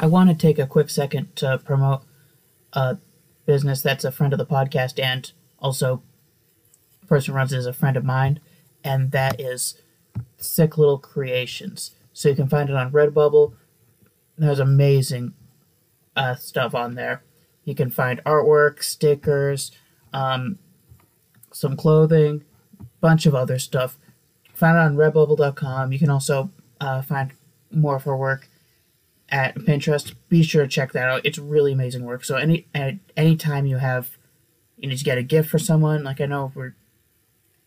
I want to take a quick second to promote a business that's a friend of the podcast and also person runs it is a friend of mine, and that is Sick Little Creations. So you can find it on Redbubble. There's amazing uh, stuff on there. You can find artwork, stickers, um, some clothing, bunch of other stuff. Find it on redbubble.com. You can also uh, find more of her work at Pinterest. Be sure to check that out. It's really amazing work. So any at any time you have you need to get a gift for someone, like I know we're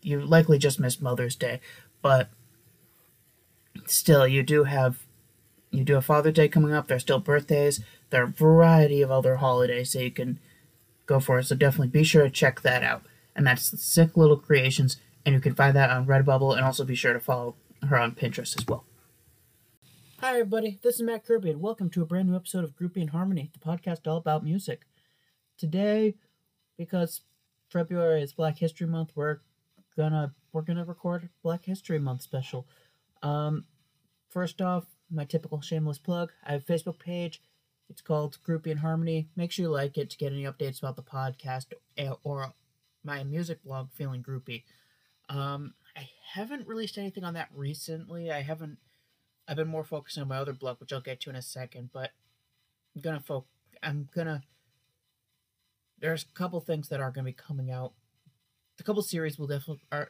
you likely just missed Mother's Day, but still you do have you do have Father's Day coming up. There's still birthdays. There are a variety of other holidays that you can go for. It. So definitely be sure to check that out. And that's Sick Little Creations, and you can find that on Redbubble, and also be sure to follow her on Pinterest as well. Hi, everybody. This is Matt Kirby, and welcome to a brand new episode of Groupie and Harmony, the podcast all about music. Today, because February is Black History Month, we're gonna we're gonna record a Black History Month special. Um, first off, my typical shameless plug. I have a Facebook page. It's called Groupie and Harmony. Make sure you like it to get any updates about the podcast or my music blog, Feeling Groupie. Um, I haven't released anything on that recently. I haven't. I've been more focused on my other blog, which I'll get to in a second. But I'm gonna fo- I'm gonna. There's a couple things that are gonna be coming out. A couple series will definitely are.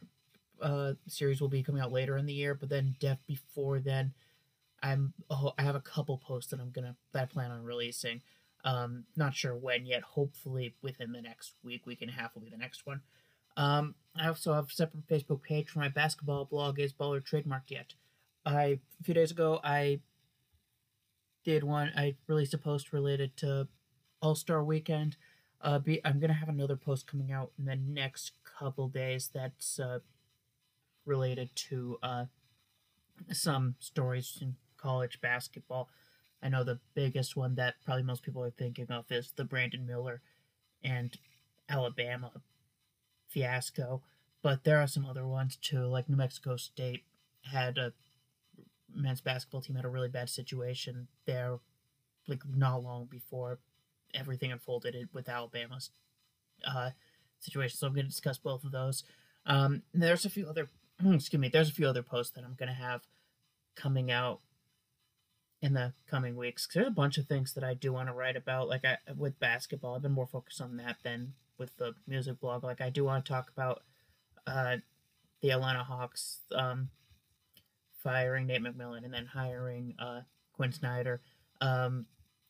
Uh, series will be coming out later in the year, but then def before then, I'm oh, I have a couple posts that I'm gonna that I plan on releasing. Um, not sure when yet. Hopefully within the next week, week and a half will be the next one. Um, I also have a separate Facebook page for my basketball blog. Is baller trademarked yet? I a few days ago I did one. I released a post related to All Star Weekend. Uh, be I'm gonna have another post coming out in the next couple days. That's uh, related to uh, some stories in college basketball. I know the biggest one that probably most people are thinking of is the Brandon Miller and Alabama fiasco, but there are some other ones too. Like New Mexico State had a men's basketball team had a really bad situation there, like not long before everything unfolded with Alabama's uh, situation. So I'm going to discuss both of those. Um, there's a few other, excuse me, there's a few other posts that I'm going to have coming out in the coming weeks. There's a bunch of things that I do want to write about. Like I with basketball, I've been more focused on that than with the music blog. Like I do want to talk about uh, the Atlanta Hawks um, firing Nate McMillan and then hiring uh, Quin Snyder. Um,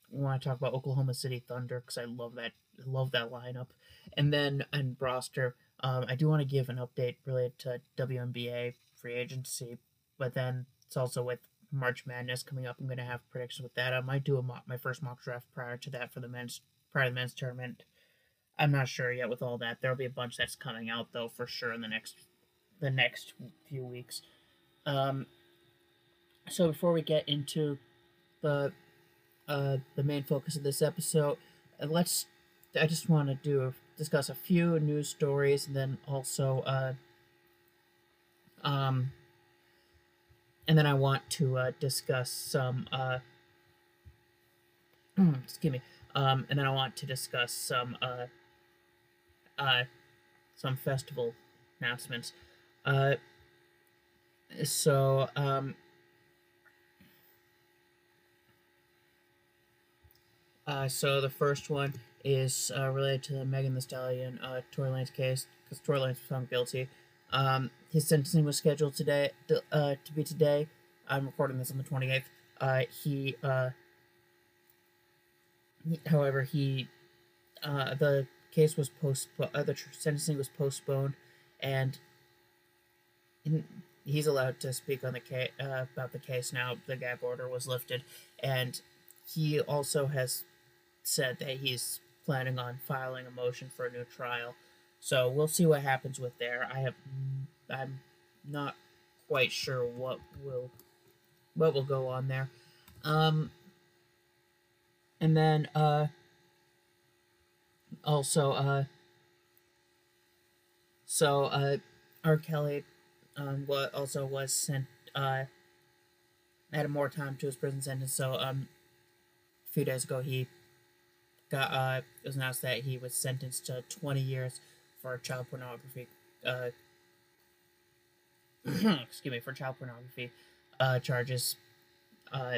want to talk about Oklahoma City Thunder because I love that love that lineup. And then and roster, um, I do want to give an update related to WNBA free agency, but then it's also with March Madness coming up. I'm going to have predictions with that. I might do a mock, my first mock draft prior to that for the men's prior to the men's tournament. I'm not sure yet with all that. There'll be a bunch that's coming out though for sure in the next the next few weeks. Um, so before we get into the uh, the main focus of this episode, uh, let's I just want to do discuss a few news stories and then also uh, um and then I want to uh, discuss some. Uh, excuse me. Um, and then I want to discuss some uh, uh, some festival announcements. Uh, so um, uh, so the first one is uh, related to Megan Thee Stallion, uh, Tory case because Tory Lanez was found guilty. Um, his sentencing was scheduled today uh, to be today. I'm recording this on the 28th. Uh, he, uh, however, he, uh, the case was postponed. Uh, the sentencing was postponed, and in, he's allowed to speak on the case uh, about the case now. The gag order was lifted, and he also has said that he's planning on filing a motion for a new trial. So we'll see what happens with there. I have, I'm not quite sure what will, what will go on there. Um, and then uh, also uh, so uh, R. Kelly, um, what also was sent uh, added more time to his prison sentence. So um, a few days ago, he got uh, it was announced that he was sentenced to 20 years for child pornography. Uh, excuse me, for child pornography uh, charges uh,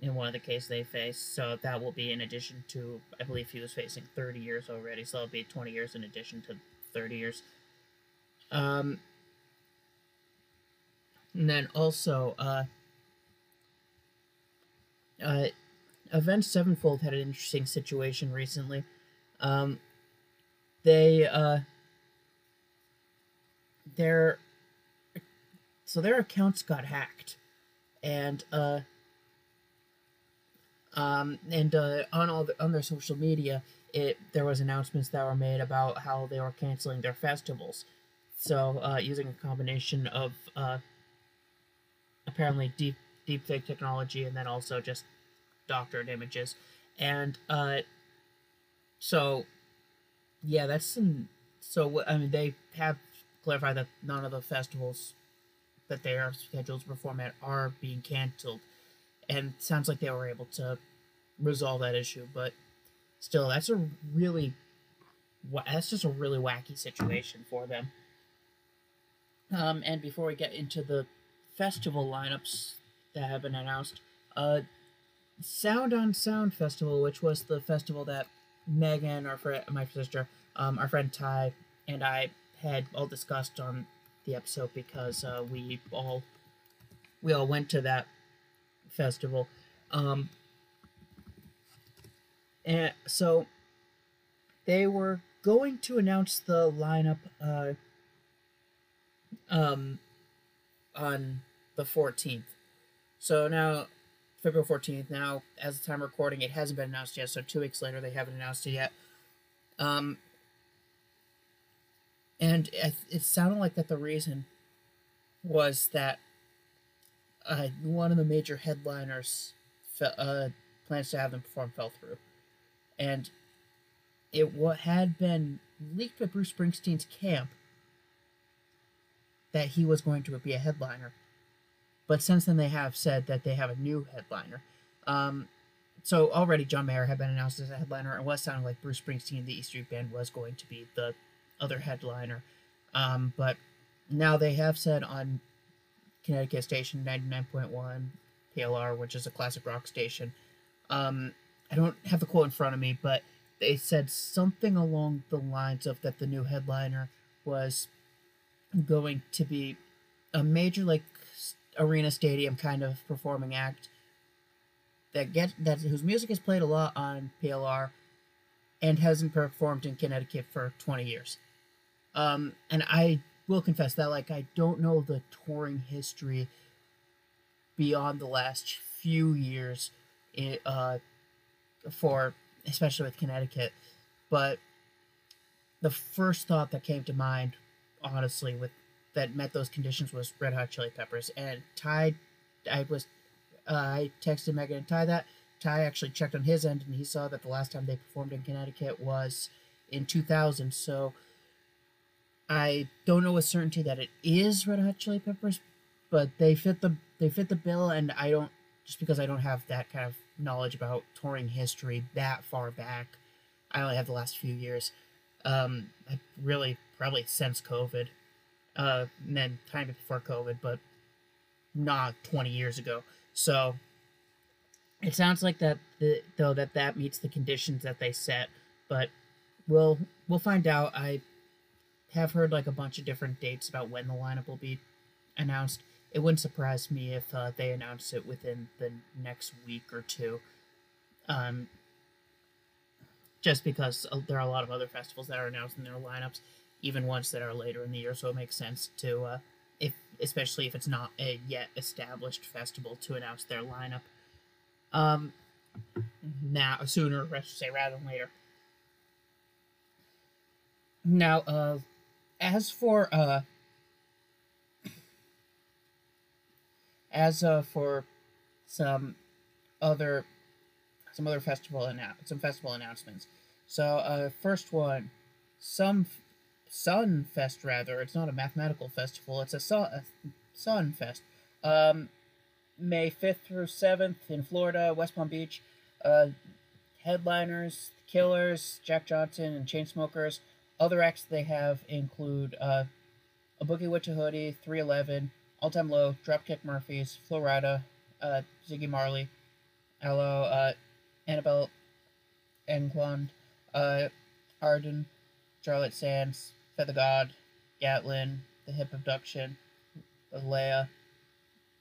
in one of the cases they face. So that will be in addition to, I believe he was facing 30 years already. So it'll be 20 years in addition to 30 years. Um, and then also, uh, uh, Avenged Sevenfold had an interesting situation recently. Um, they, uh, their, so their accounts got hacked, and uh, um, and uh, on all the, on their social media, it there was announcements that were made about how they were canceling their festivals. So uh, using a combination of uh, apparently deep deep fake technology and then also just doctored images, and uh, so yeah, that's some. So I mean, they have clarified that none of the festivals that they are scheduled to perform at are being canceled, and sounds like they were able to resolve that issue. But still, that's a really that's just a really wacky situation for them. Um, and before we get into the festival lineups that have been announced, uh, Sound on Sound Festival, which was the festival that Megan, our friend, my sister, um, our friend Ty, and I had all discussed on the episode because uh, we all we all went to that festival. Um, and so they were going to announce the lineup uh, um, on the 14th. So now, February 14th, now, as the time recording, it hasn't been announced yet, so two weeks later, they haven't announced it yet. Um, and it, it sounded like that the reason was that uh, one of the major headliners fe- uh, plans to have them perform fell through. And it what had been leaked by Bruce Springsteen's camp that he was going to be a headliner. But since then, they have said that they have a new headliner. Um, so already, John Mayer had been announced as a headliner, and was sounding like Bruce Springsteen, the E Street Band, was going to be the other headliner. Um, but now they have said on Connecticut station 99.1 PLR, which is a classic rock station. Um, I don't have the quote in front of me, but they said something along the lines of that the new headliner was going to be a major like arena stadium kind of performing act that get that whose music is played a lot on PLR and hasn't performed in Connecticut for 20 years. Um, and I will confess that like I don't know the touring history beyond the last few years it, uh, for especially with Connecticut, but the first thought that came to mind, honestly, with that met those conditions was Red Hot Chili Peppers. And Ty, I was, uh, I texted Megan and Ty that. Ty actually checked on his end and he saw that the last time they performed in Connecticut was in 2000. So I don't know with certainty that it is Red Hot Chili Peppers, but they fit the they fit the bill, and I don't just because I don't have that kind of knowledge about touring history that far back. I only have the last few years. Um, I really probably since COVID, uh, then time before COVID, but not 20 years ago. So it sounds like that the, though that that meets the conditions that they set, but we'll we'll find out. I have heard like a bunch of different dates about when the lineup will be announced. It wouldn't surprise me if uh, they announce it within the next week or two. Um, just because uh, there are a lot of other festivals that are announcing their lineups, even ones that are later in the year, so it makes sense to, uh, if especially if it's not a yet established festival, to announce their lineup. Um, now sooner, I should say, rather than later. Now, uh, as for uh, as uh, for some other some other festival annou- some festival announcements. So uh, first one, some Sun Fest rather. It's not a mathematical festival. It's a sun a sun fest. Um, May fifth through seventh in Florida, West Palm Beach. Uh, headliners, Killers, Jack Johnson, and Chainsmokers. Other acts they have include uh, A Boogie wit da Hoodie, 311, All Time Low, Dropkick Murphys, Flo Rida, uh, Ziggy Marley, Aloe, uh, Annabelle Englund, uh, Arden, Charlotte Sands, Feather God, Gatlin, The Hip Abduction, Leia,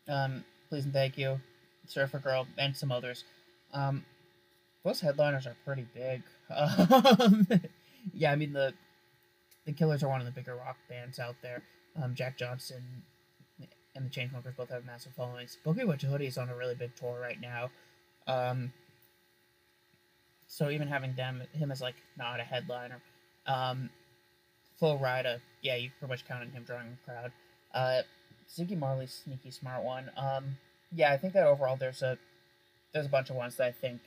um, Please and Thank You, Surfer Girl, and some others. Um, those headliners are pretty big. Um, yeah, I mean the the Killers are one of the bigger rock bands out there. Um, Jack Johnson and the Chainsmokers both have massive followings. Boogie Witch Hoodie is on a really big tour right now. Um, so even having them him as like not a headliner, um, Flo Rida, yeah, you pretty much counted him drawing a crowd. Uh, Ziggy Marley's sneaky smart one. Um, yeah, I think that overall there's a there's a bunch of ones that I think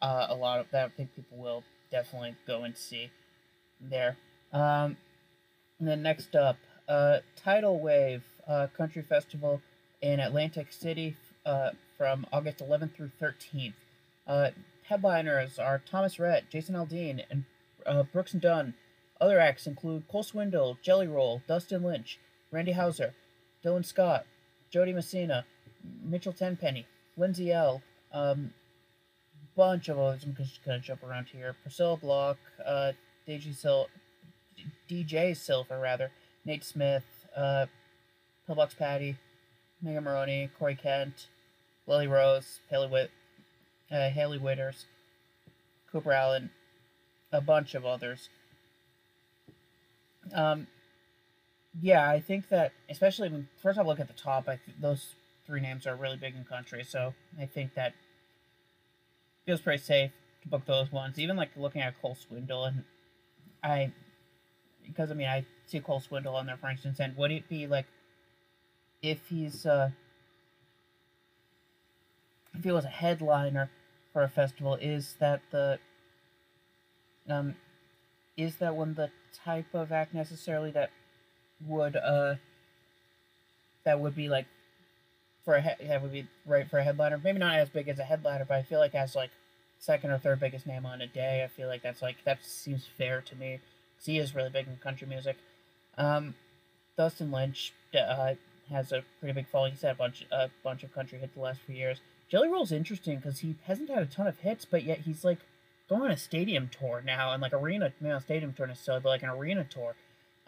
uh, a lot of that I think people will definitely go and see there. Um, and then next up, uh, Tidal Wave uh, Country Festival in Atlantic City uh, from August 11th through 13th. Uh, headliners are Thomas Rhett, Jason Aldean, and uh, Brooks and Dunn. Other acts include Cole Swindle, Jelly Roll, Dustin Lynch, Randy Houser, Dylan Scott, Jo Dee Messina, Mitchell Tenpenny, Lindsay Ell, um, bunch of others. I'm just gonna jump around here. Priscilla Block, uh, DJ Sil, DJ Silver rather, Nate Smith, uh, Pillbox Patty, Megan Moroney, Corey Kent, Lily Rose, Haley Witt, uh, Hailey Whitters, Cooper Alan, a bunch of others. Um, yeah, I think that especially when first I look at the top, I th- those three names are really big in country, so I think that feels pretty safe to book those ones. Even like looking at Cole Swindle, and I, because I mean I see Cole Swindle on there for instance, and would it be like if he's uh if he was a headliner for a festival, is that the um is that one the type of act necessarily that would uh that would be like for a he- that would be right for a headliner. Maybe not as big as a headliner, but I feel like as like second or third biggest name on a day, I feel like that's like that seems fair to me because he is really big in country music. Um, Dustin Lynch uh, has a pretty big following. He's had a bunch a bunch of country hits the last few years. Jelly Roll's interesting because he hasn't had a ton of hits, but yet he's like going on a stadium tour now and like arena, you know, stadium tour necessarily, but like an arena tour,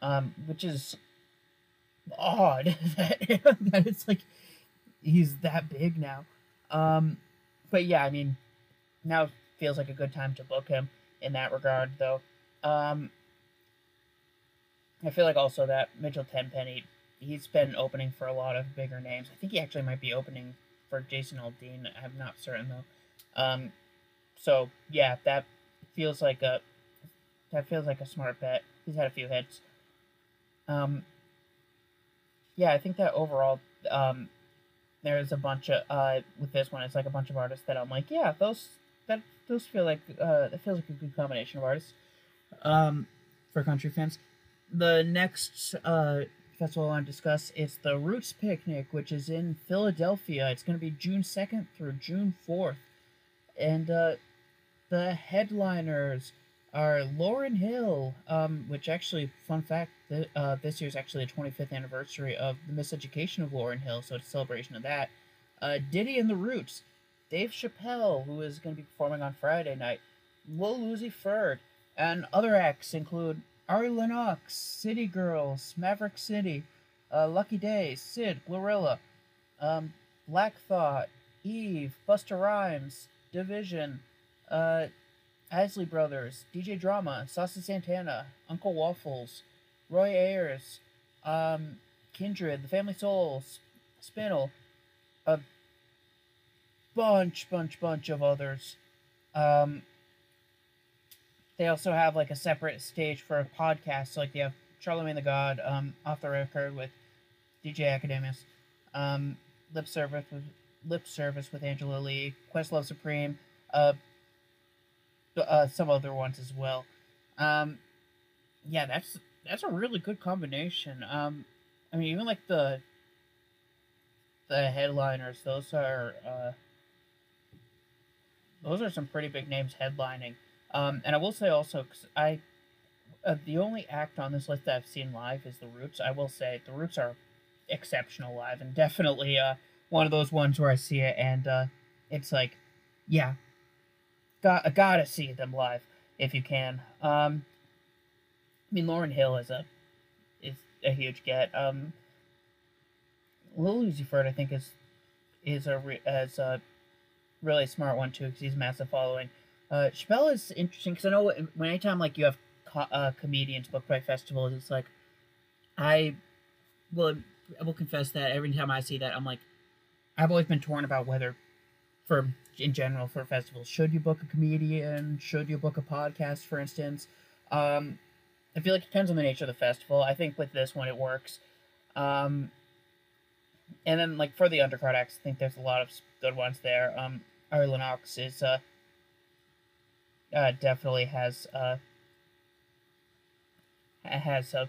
um, which is odd that, that it's like he's that big now. Um, but yeah, I mean, now feels like a good time to book him in that regard, though. Um, I feel like also that Mitchell Tenpenny, he's been opening for a lot of bigger names. I think he actually might be opening for Jason Aldean. I'm not certain though. Um, so yeah, that feels like a that feels like a smart bet. He's had a few hits. Um, yeah, I think that overall, um, there's a bunch of uh with this one, it's like a bunch of artists that I'm like, yeah, those that those feel like uh that feels like a good combination of artists. Um, for country fans, the next uh festival I want to discuss is the Roots Picnic, which is in Philadelphia. It's going to be June second through June fourth, and uh, the headliners are Lauryn Hill, um, which actually, fun fact, th- uh, this year's actually the 25th anniversary of the miseducation of Lauryn Hill, so it's a celebration of that. Uh, Diddy and the Roots, Dave Chappelle, who is going to be performing on Friday night, Lil Uzi Vert, and other acts include Ari Lennox, City Girls, Maverick City, uh, Lucky Daye, Syd, Glorilla, um, Black Thought, Eve, Busta Rhymes, dvsn, uh, Isley Brothers, DJ Drama, Saucy Santana, Uncle Waffles, Roy Ayers, um, Kindred, The Family Souls, Spinall, a bunch, bunch, bunch of others. Um, they also have like a separate stage for a podcast. So, like they have Charlamagne the God, um, off the record with DJ Akademiks, um, Lip Service with Lip Service with Angela Yee, Questlove Supreme, uh, uh, some other ones as well. Um, yeah, that's that's a really good combination. Um, I mean, even like the the headliners, those are uh, those are some pretty big names headlining. Um, and I will say also, cause I uh, the only act on this list that I've seen live is the Roots. I will say the Roots are exceptional live and definitely uh, one of those ones where I see it and uh, it's like, yeah, got gotta see them live if you can. Um, I mean, Lauryn Hill is a is a huge get. Um, Lil Uzi Vert, I think, is is a as a really smart one too because he's massive following. Uh, Chappelle is interesting because I know when anytime like you have co- uh, comedians booked by festivals, it's like I will I will confess that every time I see that I'm like I've always been torn about whether for in general for festivals should you book a comedian should you book a podcast for instance um, I feel like it depends on the nature of the festival. I think with this one it works. Um, and then like for the undercard acts, I think there's a lot of good ones there. Um, Ari is uh, uh definitely has uh has a,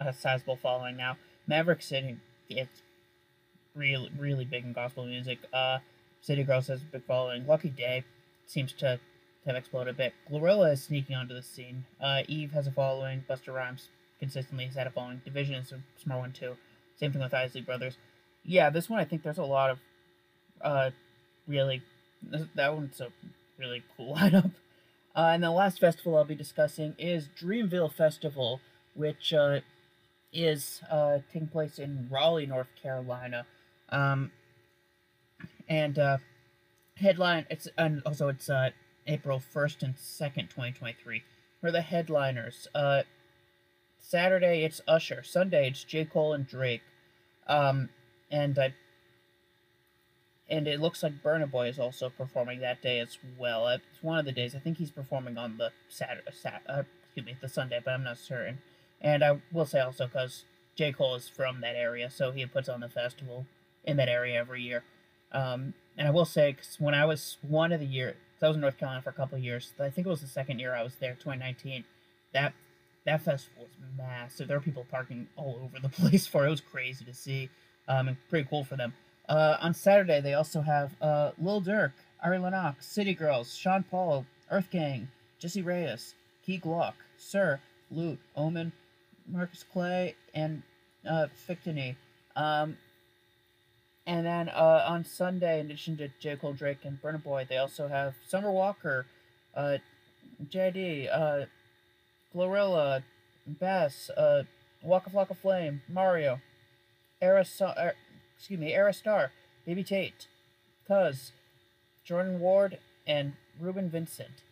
a sizable following now. Maverick City, it's really really big in gospel music. Uh, City Girls has a big following. Lucky Daye seems to have exploded a bit. Glorilla is sneaking onto the scene. Uh, Eve has a following. Busta Rhymes consistently has had a following. dvsn is a smart one too. Same thing with Isley Brothers. Yeah, this one I think there's a lot of uh, really that one's a really cool lineup. Uh, and the last festival I'll be discussing is Dreamville Festival, which uh, is uh, taking place in Raleigh, North Carolina. Um, and uh, headline it's and also it's uh, April 1st and 2nd, 2023. For the headliners, uh, Saturday it's Usher. Sunday it's J. Cole and Drake. Um, and I, and it looks like Burna Boy is also performing that day as well. It's one of the days. I think he's performing on the Saturday, Sat, uh, excuse me, the Sunday, but I'm not certain. And I will say also because J. Cole is from that area, so he puts on the festival in that area every year. Um, and I will say, cause when I was one of the year, I was in North Carolina for a couple of years. I think it was the second year I was there, 2019. That that festival was massive. There were people parking all over the place for it. It was crazy to see, um, and pretty cool for them. Uh, on Saturday, they also have uh, Lil Durk, Ari Lennox, City Girls, Sean Paul, Earth Gang, Jessie Reyez, Key Glock, SiR, Lute, Omen, Marcus Clay, and uh, Fictony. Um, and then uh, on Sunday, in addition to J. Cole, Drake, and Burna Boy, they also have Summer Walker, uh, JID, uh, Glorilla, Bas, uh, Waka Flocka Flame, Mario, Era, er, excuse me, Era Star, Baby Tate, Cozz, Jordan Ward, and Reuben Vincent.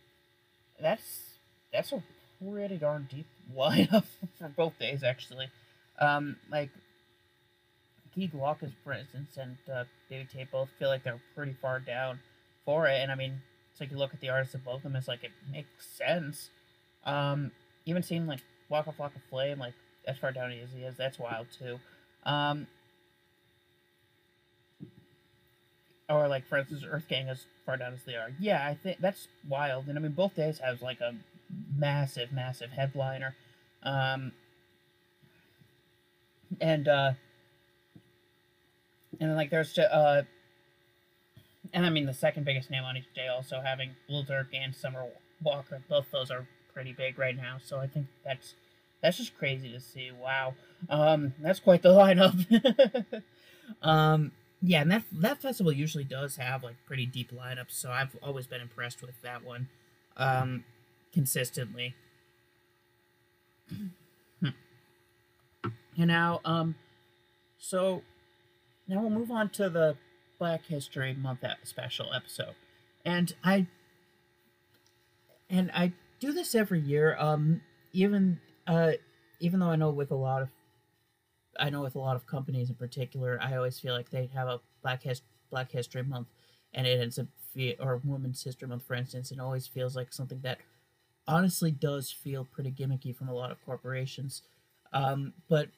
That's that's a pretty darn deep lineup for both days, actually. Um, like Key Glocka's presence and uh, David Tate both feel like they're pretty far down for it. And I mean, it's like you look at the artists of both of them, it's like it makes sense. Um, even seeing like Waka Flocka Flame, like as far down as he is, that's wild too. Um, or like for instance, Earth Gang as far down as they are. Yeah, I think that's wild. And I mean, both days has like a massive, massive headliner. Um, and uh, and then like there's to uh and I mean the second biggest name on each day also having Lil Durk and Summer Walker. Both those are pretty big right now, so I think that's that's just crazy to see. Wow. Um that's quite the lineup. um yeah, and that that festival usually does have like pretty deep lineups, so I've always been impressed with that one. Um consistently. and now um so now we'll move on to the Black History Month special episode, and I and I do this every year. Um, even uh, even though I know with a lot of I know with a lot of companies in particular, I always feel like they have a Black His- Black History Month, and it ends up fe- or Women's History Month, for instance. It always feels like something that honestly does feel pretty gimmicky from a lot of corporations. Um, but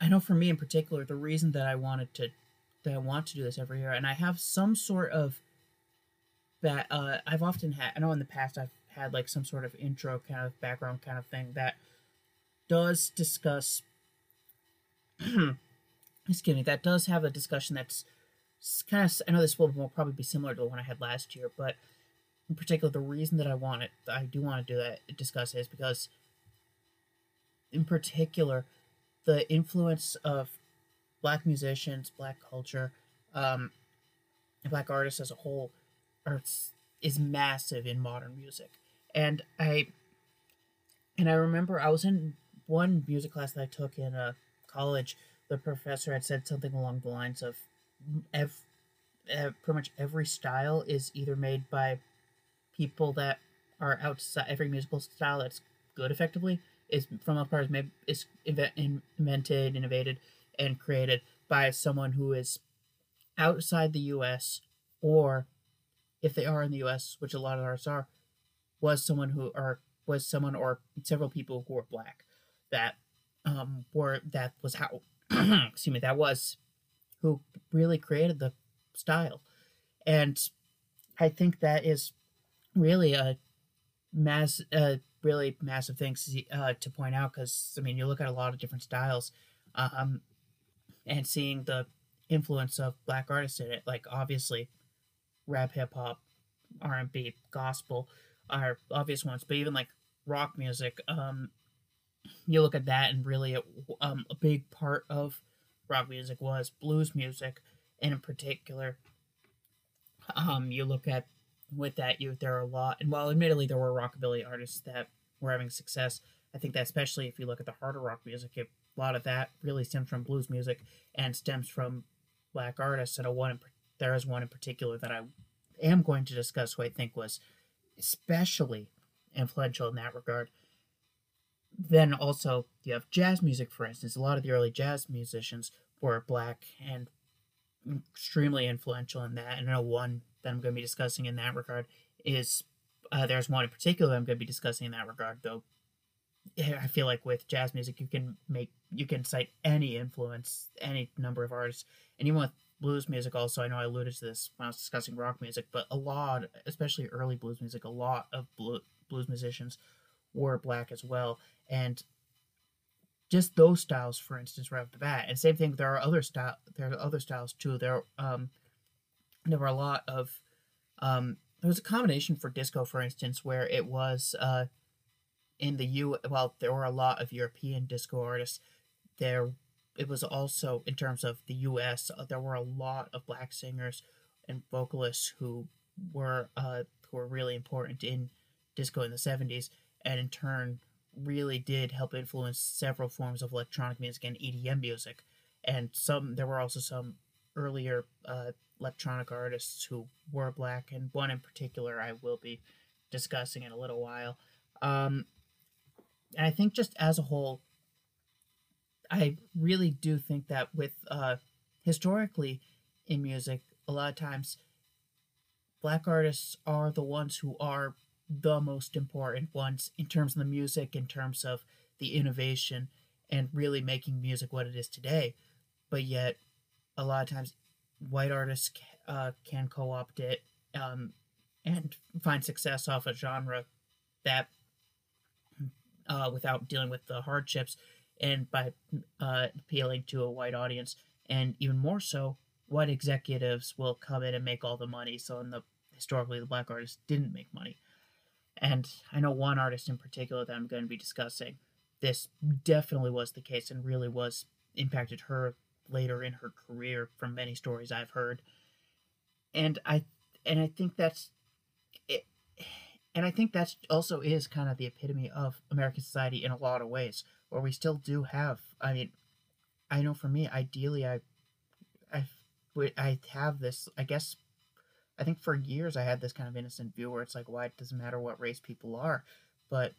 I know for me in particular, the reason that I wanted to that I want to do this every year, and I have some sort of that uh, I've often had. I know in the past I've had like some sort of intro kind of background kind of thing that does discuss. excuse me. That does have a discussion that's kind of. I know this will, will probably be similar to the one I had last year, but in particular, the reason that I want it, I do want to do that, discuss it, is because, in particular, the influence of black musicians, black culture, um, black artists as a whole, are is massive in modern music. And I, and I remember I was in one music class that I took in a college. The professor had said something along the lines of, "Ev, uh, pretty much every style is either made by people that are outside every musical style that's good effectively is from part is is invented, innovated, and created by someone who is outside the U.S. or if they are in the U.S., which a lot of artists are, was someone who or was someone or several people who were black that um were that was how excuse me that was who really created the style. And I think that is really a mass, uh, really massive thing uh, to point out because I mean you look at a lot of different styles, um, and seeing the influence of black artists in it. Like obviously, rap, hip hop, R and B, gospel are obvious ones, but even like rock music, um, you look at that and really um, a big part of rock music was blues music and in particular, um, you look at with that you there are a lot, and while admittedly there were rockabilly artists that were having success, I think that especially if you look at the harder rock music, a lot of that really stems from blues music and stems from black artists. And a one there is one in particular that I am going to discuss who I think was especially influential in that regard. Then also you have jazz music, for instance. A lot of the early jazz musicians were black and extremely influential in that. And know one that I'm going to be discussing in that regard is uh, there's one in particular I'm going to be discussing in that regard, though. I feel like with jazz music, you can make you can cite any influence, any number of artists, and even with blues music. Also, I know I alluded to this when I was discussing rock music, but a lot, especially early blues music, a lot of blues musicians were black as well, and just those styles, for instance, right off the bat. And same thing, there are other style, there are other styles too. There, um, there were a lot of, um, there was a combination for disco, for instance, where it was, uh, in the U. Well, there were a lot of European disco artists. There, it was also in terms of the U.S. Uh, there were a lot of black singers and vocalists who were uh, who were really important in disco in the '70s, and in turn really did help influence several forms of electronic music and EDM music. And some there were also some earlier uh, electronic artists who were black, and one in particular I will be discussing in a little while. Um, and I think just as a whole, I really do think that with uh, historically in music, a lot of times black artists are the ones who are the most important ones in terms of the music, in terms of the innovation, and really making music what it is today. But yet, a lot of times, white artists uh, can co opt it um, and find success off a genre that uh, without dealing with the hardships and by uh, appealing to a white audience. And even more so, white executives will come in and make all the money. So, in the historically, the black artists didn't make money. And I know one artist in particular that I'm going to be discussing. This definitely was the case and really was impacted her later in her career from many stories I've heard. And I and I think that's and I think that's also is kind of the epitome of American society in a lot of ways, where we still do have. I mean, I know for me, ideally, I, I, I have this. I guess I think for years I had this kind of innocent view where it's like, why it doesn't matter what race people are, but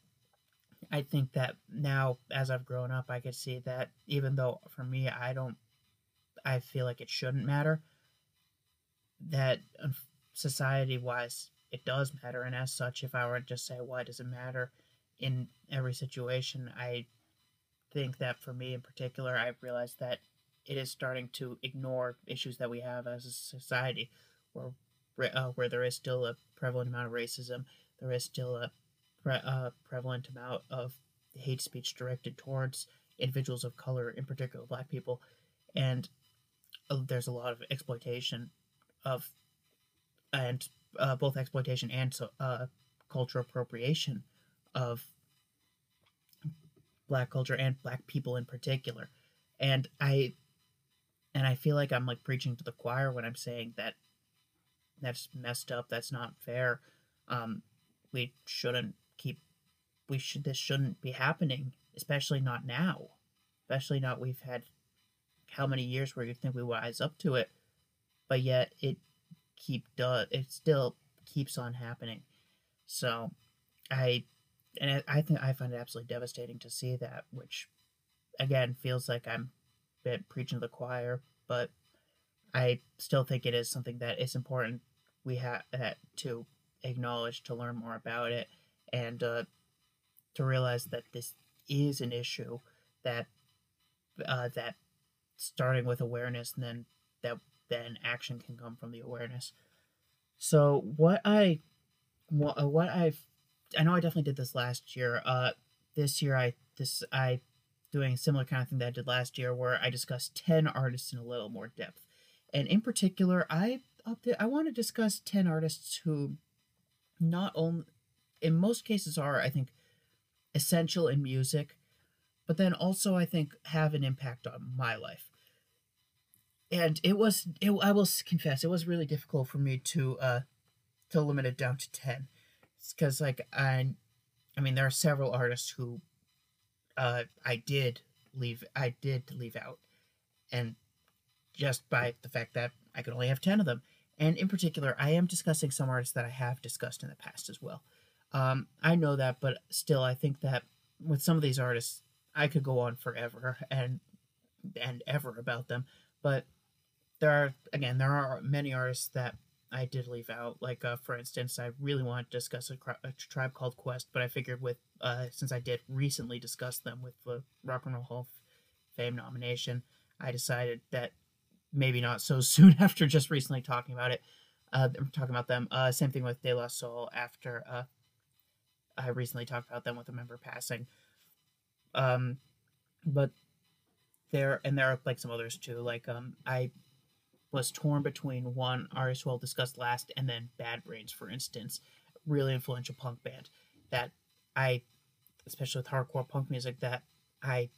I think that now as I've grown up, I can see that even though for me I don't, I feel like it shouldn't matter. That um, society wise, it does matter, and as such, if I were to just say why does it matter? in every situation, I think that for me in particular, I've realized that it is starting to ignore issues that we have as a society, where uh, where there is still a prevalent amount of racism, there is still a pre- uh, prevalent amount of hate speech directed towards individuals of color, in particular black people, and uh, there's a lot of exploitation of and uh, both exploitation and so uh, cultural appropriation of black culture and black people in particular. And I and I feel like I'm like preaching to the choir when I'm saying that that's messed up, that's not fair. Um, we shouldn't keep we should this shouldn't be happening, especially not now. Especially not we've had how many years where you think we wise up to it, but yet it keep does it still keeps on happening. So I and I think I find it absolutely devastating to see that, which again feels like I'm preaching to the choir, but I still think it is something that is important we have to acknowledge to learn more about it and uh, to realize that this is an issue that uh, that starting with awareness and then that then action can come from the awareness. So what I what, uh, what I've I know I definitely did this last year. Uh, this year I this I doing a similar kind of thing that I did last year where I discussed ten artists in a little more depth, and in particular I I want to discuss ten artists who not only in most cases are I think essential in music, but then also I think have an impact on my life. And it was it, I will confess it was really difficult for me to uh to limit it down to ten, because like I, I mean there are several artists who, uh I did leave I did leave out, and just by the fact that I could only have ten of them, and in particular, I am discussing some artists that I have discussed in the past as well. Um, I know that, but still, I think that with some of these artists, I could go on forever and and ever about them. But there are again, there are many artists that I did leave out. Like uh, for instance, I really want to discuss a, a, tribe called Quest, but I figured with uh, since I did recently discuss them with the Rock and Roll Hall of Fame nomination, I decided that maybe not so soon after just recently talking about it. Uh, talking about them. Uh, same thing with De La Soul after uh, I recently talked about them with a member passing. Um, but there and there are like some others too. Like um, I was torn between one artist who I'll discuss last and then Bad Brains, for instance, really influential punk band that I, especially with hardcore punk music, that I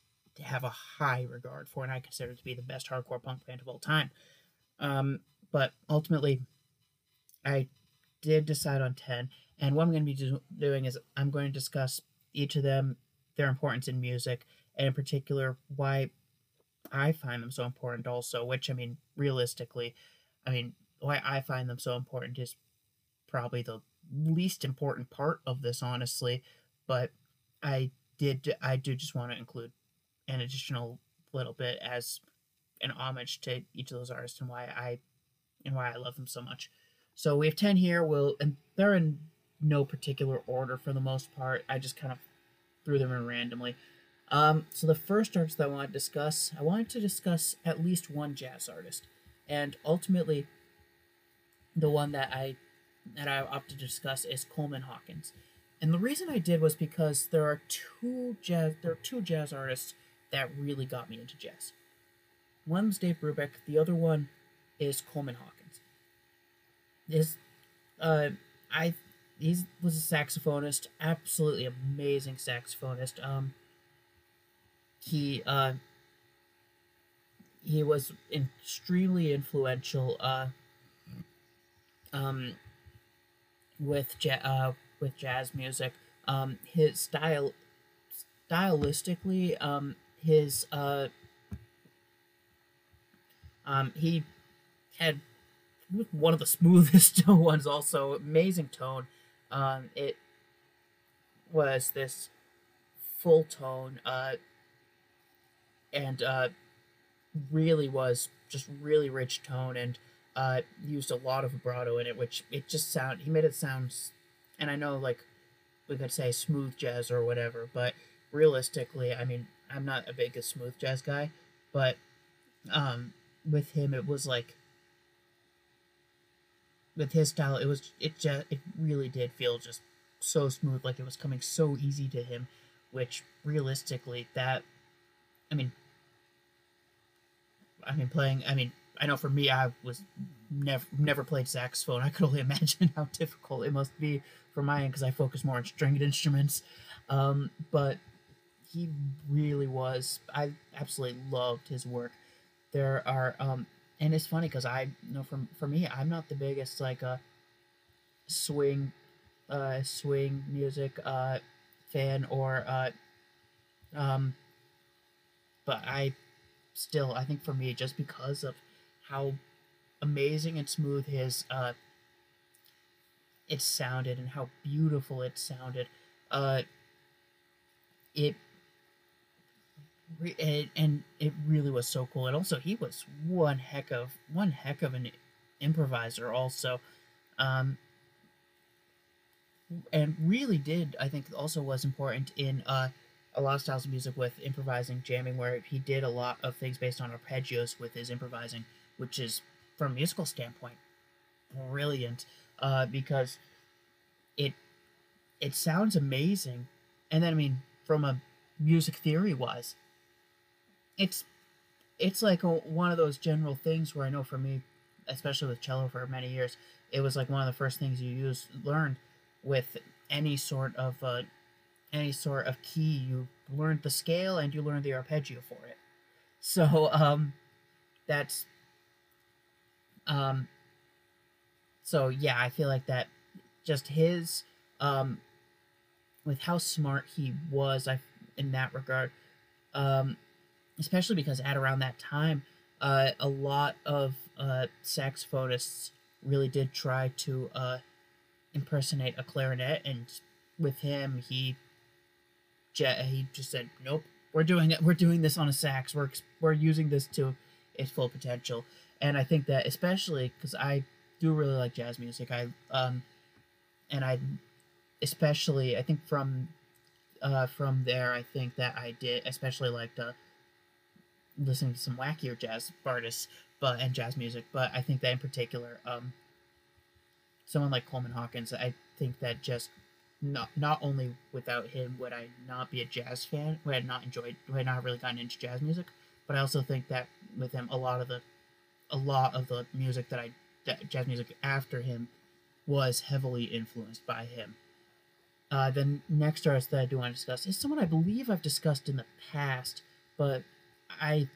have a high regard for, and I consider to be the best hardcore punk band of all time. Um, but ultimately, I did decide on 10, and what I'm going to be do- doing is I'm going to discuss each of them, their importance in music, and in particular, why I find them so important, also, which, I mean, realistically, I mean, why I find them so important is probably the least important part of this, honestly, but I did, I do just want to include an additional little bit as an homage to each of those artists and why I and why I love them so much. So we have ten here. We'll and they're in no particular order for the most part. I just kind of threw them in randomly. Um, so the first artist that I want to discuss, I wanted to discuss at least one jazz artist, and ultimately, the one that I that I opted to discuss is Coleman Hawkins. And the reason I did was because there are two jazz there are two jazz artists that really got me into jazz. One's Dave Brubeck, the other one is Coleman Hawkins. Is uh, I, he was a saxophonist, absolutely amazing saxophonist. Um, he, uh, he was extremely influential, uh, um, with ja- uh, with jazz music. Um, his style, stylistically, um, his uh um he had one of the smoothest ones also amazing tone um it was this full tone uh and uh really was just really rich tone and uh used a lot of vibrato in it which it just sound he made it sound and i know like we could say smooth jazz or whatever but realistically i mean I'm not a big smooth jazz guy, but um, with him it was like with his style it was it just it really did feel just so smooth like it was coming so easy to him which realistically that i mean i mean playing i mean I know for me, I was never never played saxophone. I could only imagine how difficult it must be for my end because I focus more on stringed instruments. Um, but he really was. I absolutely loved his work. There are, um, and it's funny because I you know for for me, I'm not the biggest like uh, swing, uh, swing music uh, fan or uh, um, but I still I think for me just because of how amazing and smooth his uh, it sounded and how beautiful it sounded. Uh, it and, it really was so cool. And also, he was one heck of one heck of an improviser. Also, um, and really did I think also was important in uh, a lot of styles of music with improvising, jamming, where he did a lot of things based on arpeggios with his improvising, which is from a musical standpoint brilliant uh, because it it sounds amazing, and then I mean from a music theory wise, it's it's like a, one of those general things where I know for me, especially with cello for many years, it was like one of the first things you use learned with any sort of uh, any sort of key. You learned the scale and you learned the arpeggio for it. So um, that's um, so yeah, I feel like that just his um, with how smart he was, I in that regard. Um, especially because at around that time, uh, a lot of uh, saxophonists really did try to uh, impersonate a clarinet, and with him, he he just said, "Nope, we're doing it. We're doing this on a sax. We're we're using this to its full potential." And I think that especially because I do really like jazz music, I um, and I especially I think from uh, from there, I think that I did especially liked uh, listening to some wackier jazz artists, but and jazz music. But I think that in particular, um, someone like Coleman Hawkins, I think that just not not only without him would I not be a jazz fan, would I not enjoyed, would I not really gotten into jazz music, but I also think that with him, a lot of the, a lot of the music that I that jazz music after him was heavily influenced by him. Uh, the next artist that I do want to discuss is someone I believe I've discussed in the past, but I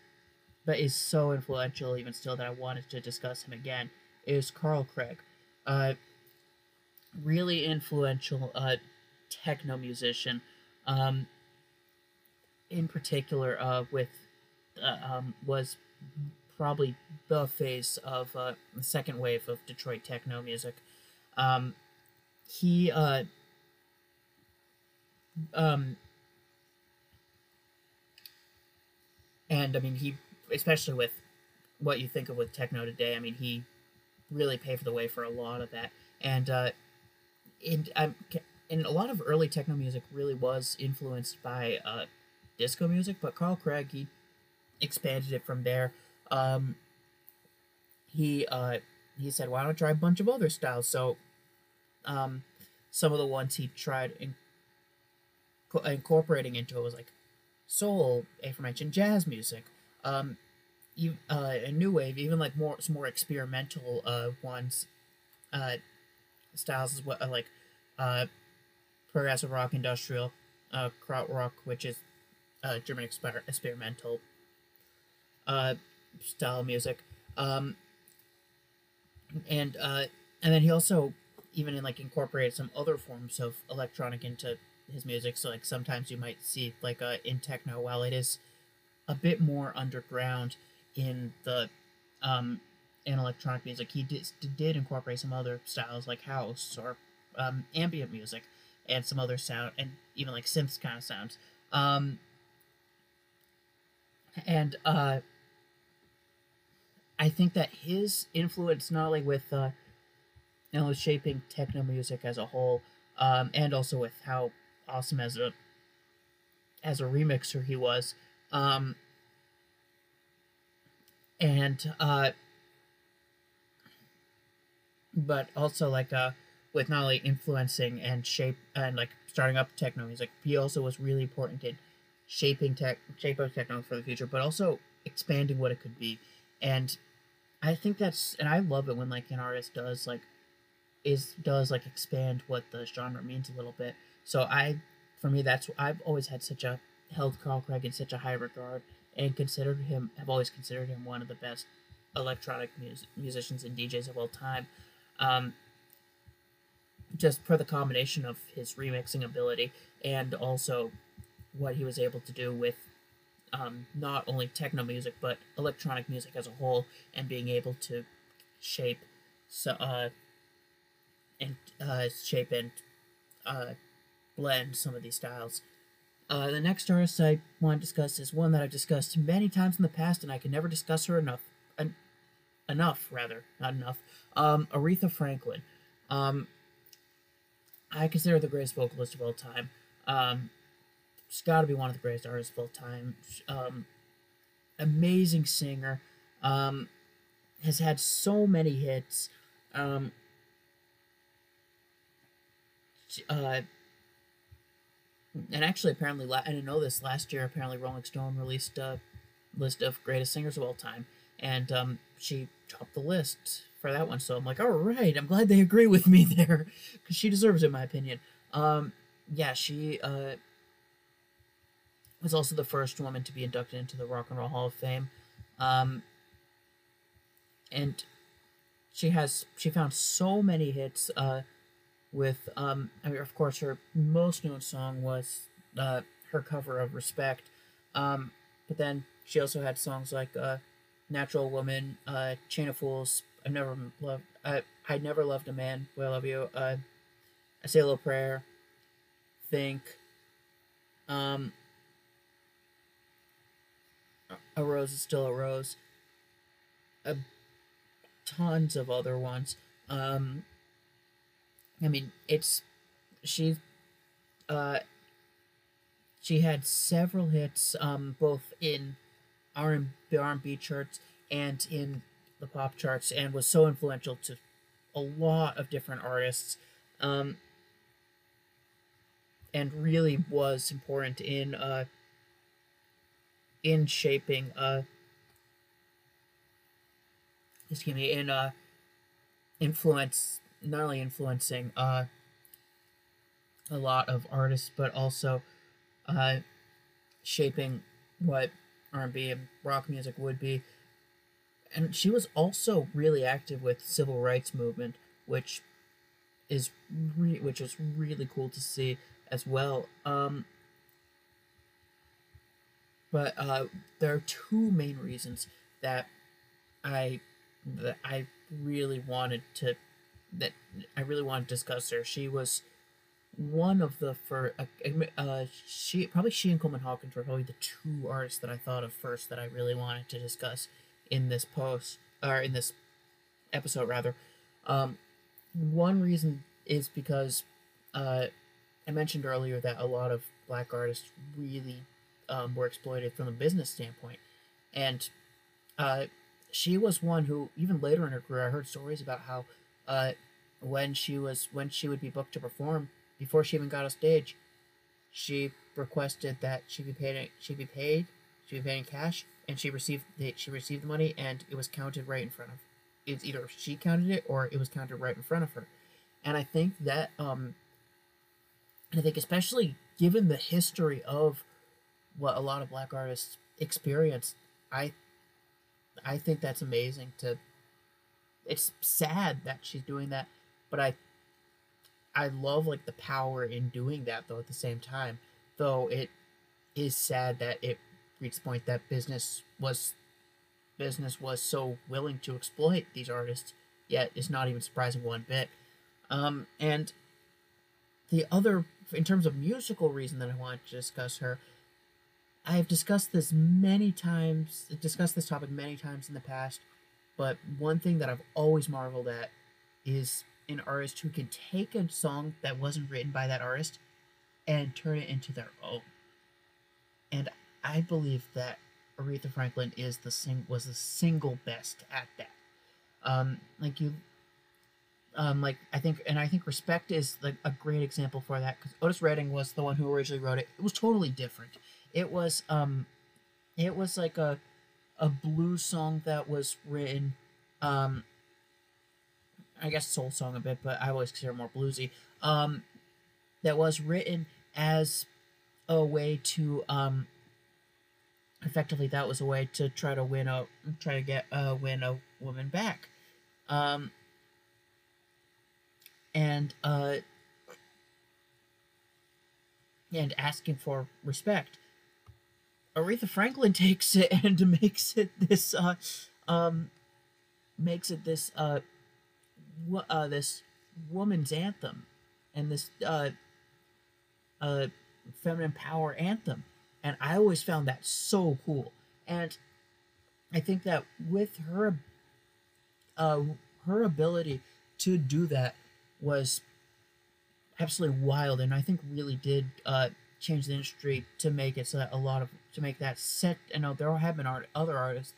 but is so influential even still that I wanted to discuss him again is Carl Craig. Uh, really influential uh, techno musician. Um, in particular, uh, with uh, um, was probably the face of uh, the second wave of Detroit techno music. Um, he uh, um, and I mean he, especially with what you think of with techno today. I mean he really paved the way for a lot of that, and uh, in um, in a lot of early techno music really was influenced by uh, disco music, but Carl Craig he expanded it from there. Um, he uh, he said, "Why don't I try a bunch of other styles?" So, um, some of the ones he tried in- incorporating into it was like soul, aforementioned jazz music, um, you, uh, a new wave, even like more some more experimental uh, ones, uh, styles as well, like uh, progressive rock, industrial, uh, krautrock, which is uh, German exper- experimental uh, style music, um, and uh, and then he also even in like incorporated some other forms of electronic into his music. So like sometimes you might see like uh, in techno, while it is a bit more underground in the um, in electronic music, he did, did incorporate some other styles like house or um, ambient music and some other sound and even like synths kind of sounds. Um, and uh, I think that his influence not only with uh, you know shaping techno music as a whole, um, and also with how awesome as a as a remixer he was. Um, and uh, but also like uh, with not only influencing and shape and like starting up techno music, he also was really important in shaping tech shape of techno for the future, but also expanding what it could be. And I think that's and I love it when like an artist does like is does like expand what the genre means a little bit. So I for me that's I've always had such a held Carl Craig in such a high regard and considered him have always considered him one of the best electronic mus- musicians and DJs of all time. Um, just for the combination of his remixing ability and also what he was able to do with um, not only techno music but electronic music as a whole, and being able to shape so uh, and uh, shape and uh, blend some of these styles. Uh, the next artist I want to discuss is one that I've discussed many times in the past, and I can never discuss her enough. En- enough, rather, not enough. Um, Aretha Franklin. Um, I consider the greatest vocalist of all time. Um, she's got to be one of the greatest artists of all time. Um, amazing singer. Um, has had so many hits. Um, uh, and actually, apparently, I didn't know this. Last year, apparently, Rolling Stone released a list of greatest singers of all time, and um, she topped the list for that one. So I'm like, all right, I'm glad they agree with me there, because she deserves it, in my opinion. Um, yeah, she uh, was also the first woman to be inducted into the Rock and Roll Hall of Fame, um, and she has she found so many hits. Uh, with um I mean, of course her most known song was uh her cover of Respect. Um but then she also had songs like uh Natural Woman, uh Chain of Fools, I've never loved I I never loved a man, I Love You, uh I Say a Little Prayer, Think, um A Rose is Still a Rose. Uh, tons of other ones. Um I mean, it's she uh she had several hits um both in R and B charts and in the pop charts and was so influential to a lot of different artists um and really was important in uh in shaping uh excuse me in uh influence not only influencing uh, a lot of artists, but also uh, shaping what R&B and rock music would be. And she was also really active with civil rights movement, which is re- which is really cool to see as well. Um, but uh, there are two main reasons that I that I really wanted to that I really want to discuss her. She was one of the first. Uh, uh, she probably she and Coleman Hawkins were probably the two artists that I thought of first that I really wanted to discuss in this post or in this episode rather. Um, one reason is because uh, I mentioned earlier that a lot of black artists really um, were exploited from a business standpoint, and uh, she was one who even later in her career I heard stories about how uh, when she was when she would be booked to perform before she even got a stage, she requested that she be paid she be paid she be paid in cash and she received the, she received the money and it was counted right in front of it's either she counted it or it was counted right in front of her. And i think that um and i think especially given the history of what a lot of black artists experience, i i think that's amazing to it's sad that she's doing that, but I I love like the power in doing that though at the same time. Though it is sad that it reached the point that business was business was so willing to exploit these artists, yet it's not even surprising one bit. Um, and the other, in terms of musical reason that I want to discuss her, I have discussed this many times, discussed this topic many times in the past. But one thing that I've always marveled at is an artist who can take a song that wasn't written by that artist and turn it into their own. And I believe that Aretha Franklin is the sing was the single best at that. Um, like you, um, like I think, and I think Respect is like a great example for that because Otis Redding was the one who originally wrote it. It was totally different. It was um, it was like a a blues song that was written um, I guess soul song a bit, but I always consider more bluesy. Um, that was written as a way to um, effectively that was a way to try to win a try to get uh, win a woman back, um, and uh, and asking for respect. Aretha Franklin takes it and makes it this uh, um, makes it this uh, uh this woman's anthem and this uh, uh, feminine power anthem. And i always found that so cool. And i think that with her uh, her ability to do that was absolutely wild. And i think really did uh, change the industry to make it so that a lot of to make that set i know there have been art, other artists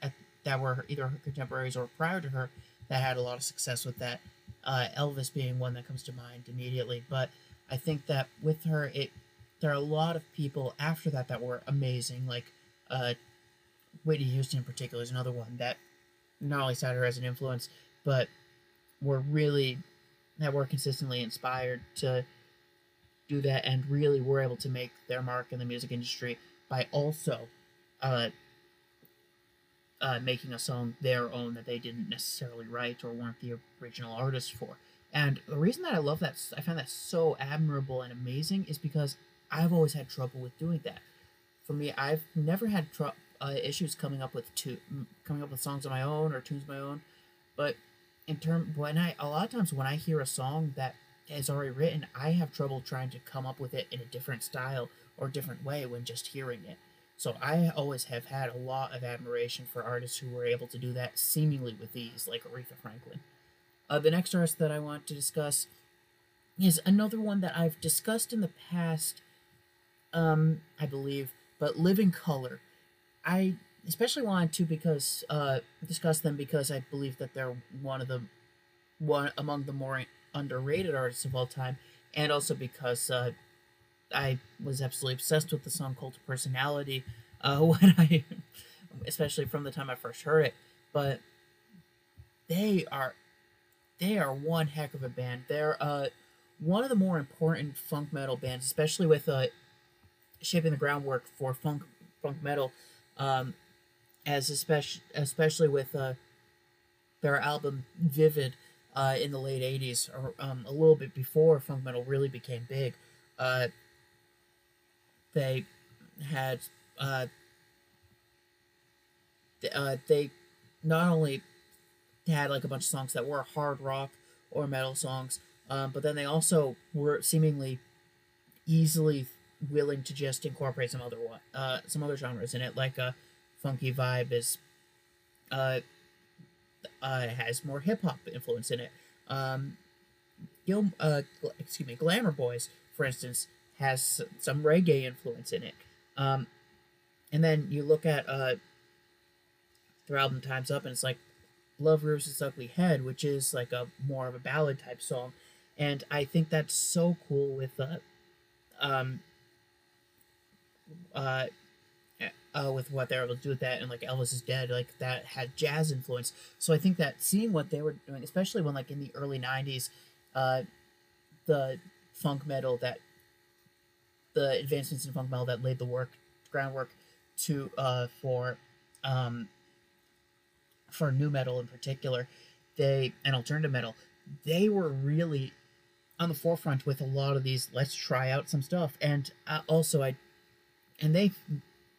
at, that were either her contemporaries or prior to her that had a lot of success with that uh, elvis being one that comes to mind immediately. But i think that with her it there are a lot of people after that that were amazing like uh, whitney houston in particular is another one that not only cited her as an influence but were really that were consistently inspired to do that and really were able to make their mark in the music industry by also uh, uh, making a song their own that they didn't necessarily write or weren't the original artist for. And the reason that I love that, I find that so admirable and amazing, is because I've always had trouble with doing that. For me, I've never had tr- uh, issues coming up with tu- coming up with songs of my own or tunes of my own, but in term when I a lot of times when I hear a song that is already written, I have trouble trying to come up with it in a different style or different way when just hearing it. So I always have had a lot of admiration for artists who were able to do that seemingly with ease, like Aretha Franklin. Uh, the next artist that I want to discuss is another one that I've discussed in the past, um, I believe, but Living Colour. I especially wanted to because uh, discuss them because I believe that they're one of the one among the more underrated artists of all time, and also because uh, I was absolutely obsessed with the song "Cult of Personality" uh, when I, especially from the time I first heard it. But they are, they are one heck of a band. They're uh, one of the more important funk metal bands, especially with uh, shaping the groundwork for funk funk metal. Um, as especially especially with uh, their album Vivid uh, in the late '80s, or um, a little bit before funk metal really became big. Uh, they had uh, uh, they not only had like a bunch of songs that were hard rock or metal songs, um, but then they also were seemingly easily willing to just incorporate some other one, uh, some other genres in it, like a Funny Vibe is, uh, uh has more hip hop influence in it. Um, Gil, uh, excuse me, Glamour Boys, for instance, has some reggae influence in it. Um, and then you look at uh, their album Time's Up, and it's like Love Rears Its Ugly Head, which is like a more of a ballad type song. And I think that's so cool with uh, um, uh, uh, with what they're able to do with that, and like Elvis is Dead, like that had jazz influence. So I think that seeing what they were doing, especially when like in the early '90s, uh, the funk metal that the advancements in funk metal that laid the work groundwork to uh, for um, for nu metal in particular, they and alternative metal, they were really on the forefront with a lot of these. Let's try out some stuff, and uh, also I, and they,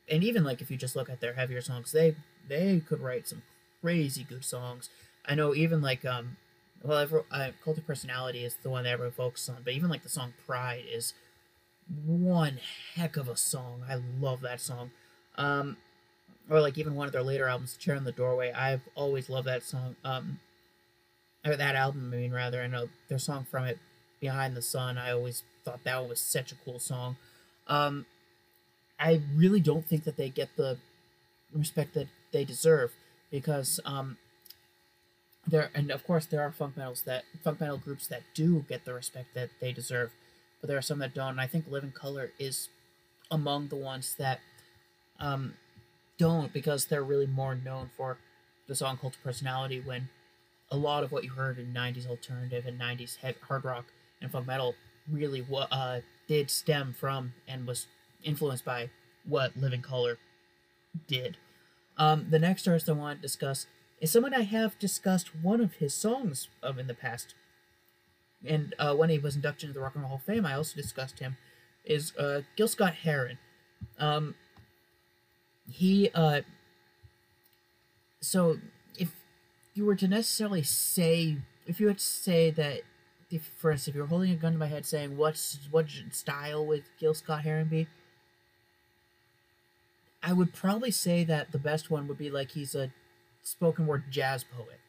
and even like if you just look at their heavier songs, they they could write some crazy good songs. I know even like um, well, I've, uh, Cult of Personality is the one that everyone focuses on, but even like the song Pride is one heck of a song. I love that song. Um, or like even one of their later albums, Chair in the Doorway. I've always loved that song. Um, or that album, I mean, rather. I know their song from it, Behind the Sun. I always thought that was such a cool song. Um, I really don't think that they get the respect that they deserve because um, there, and of course, there are funk metals that funk metal groups that do get the respect that they deserve, but there are some that don't. And I think Living Colour is among the ones that um, don't because they're really more known for the song Cult of Personality when a lot of what you heard in 90s alternative and 90s hard rock and funk metal really uh, did stem from and was influenced by what Living Colour did. Um, the next artist I want to discuss is someone I have discussed one of his songs of in the past. And uh, when he was inducted into the Rock and Roll Hall of Fame, I also discussed him. Is uh, Gil Scott Heron. Um, he uh, so if you were to necessarily say, if you were to say that, if for instance, if you were holding a gun to my head, saying what's what style would Gil Scott Heron be, I would probably say that the best one would be like he's a spoken word jazz poet,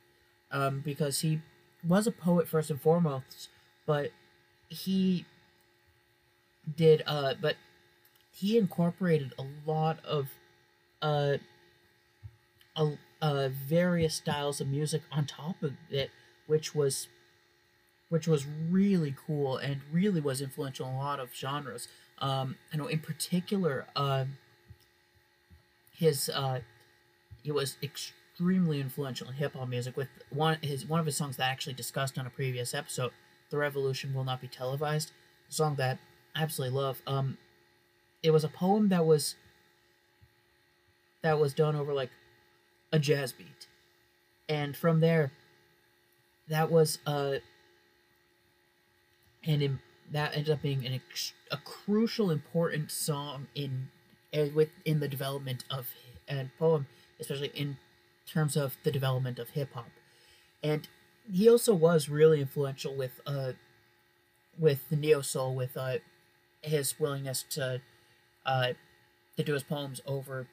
um, because he was a poet first and foremost, but he did uh, but he incorporated a lot of uh, a, uh, various styles of music on top of it, which was which was really cool and really was influential in a lot of genres. Um, I know in particular, uh, his uh, he was extremely influential in hip hop music with one his one of his songs that I actually discussed on a previous episode, "The Revolution Will Not Be Televised," a song that I absolutely love. Um, it was a poem that was that was done over like a jazz beat. And from there, that was uh, and in, that ended up being an a crucial, important song in uh, within the development of and poem, especially in terms of the development of hip hop. And he also was really influential with uh, with the neo soul, with uh, his willingness to uh, to do his poems over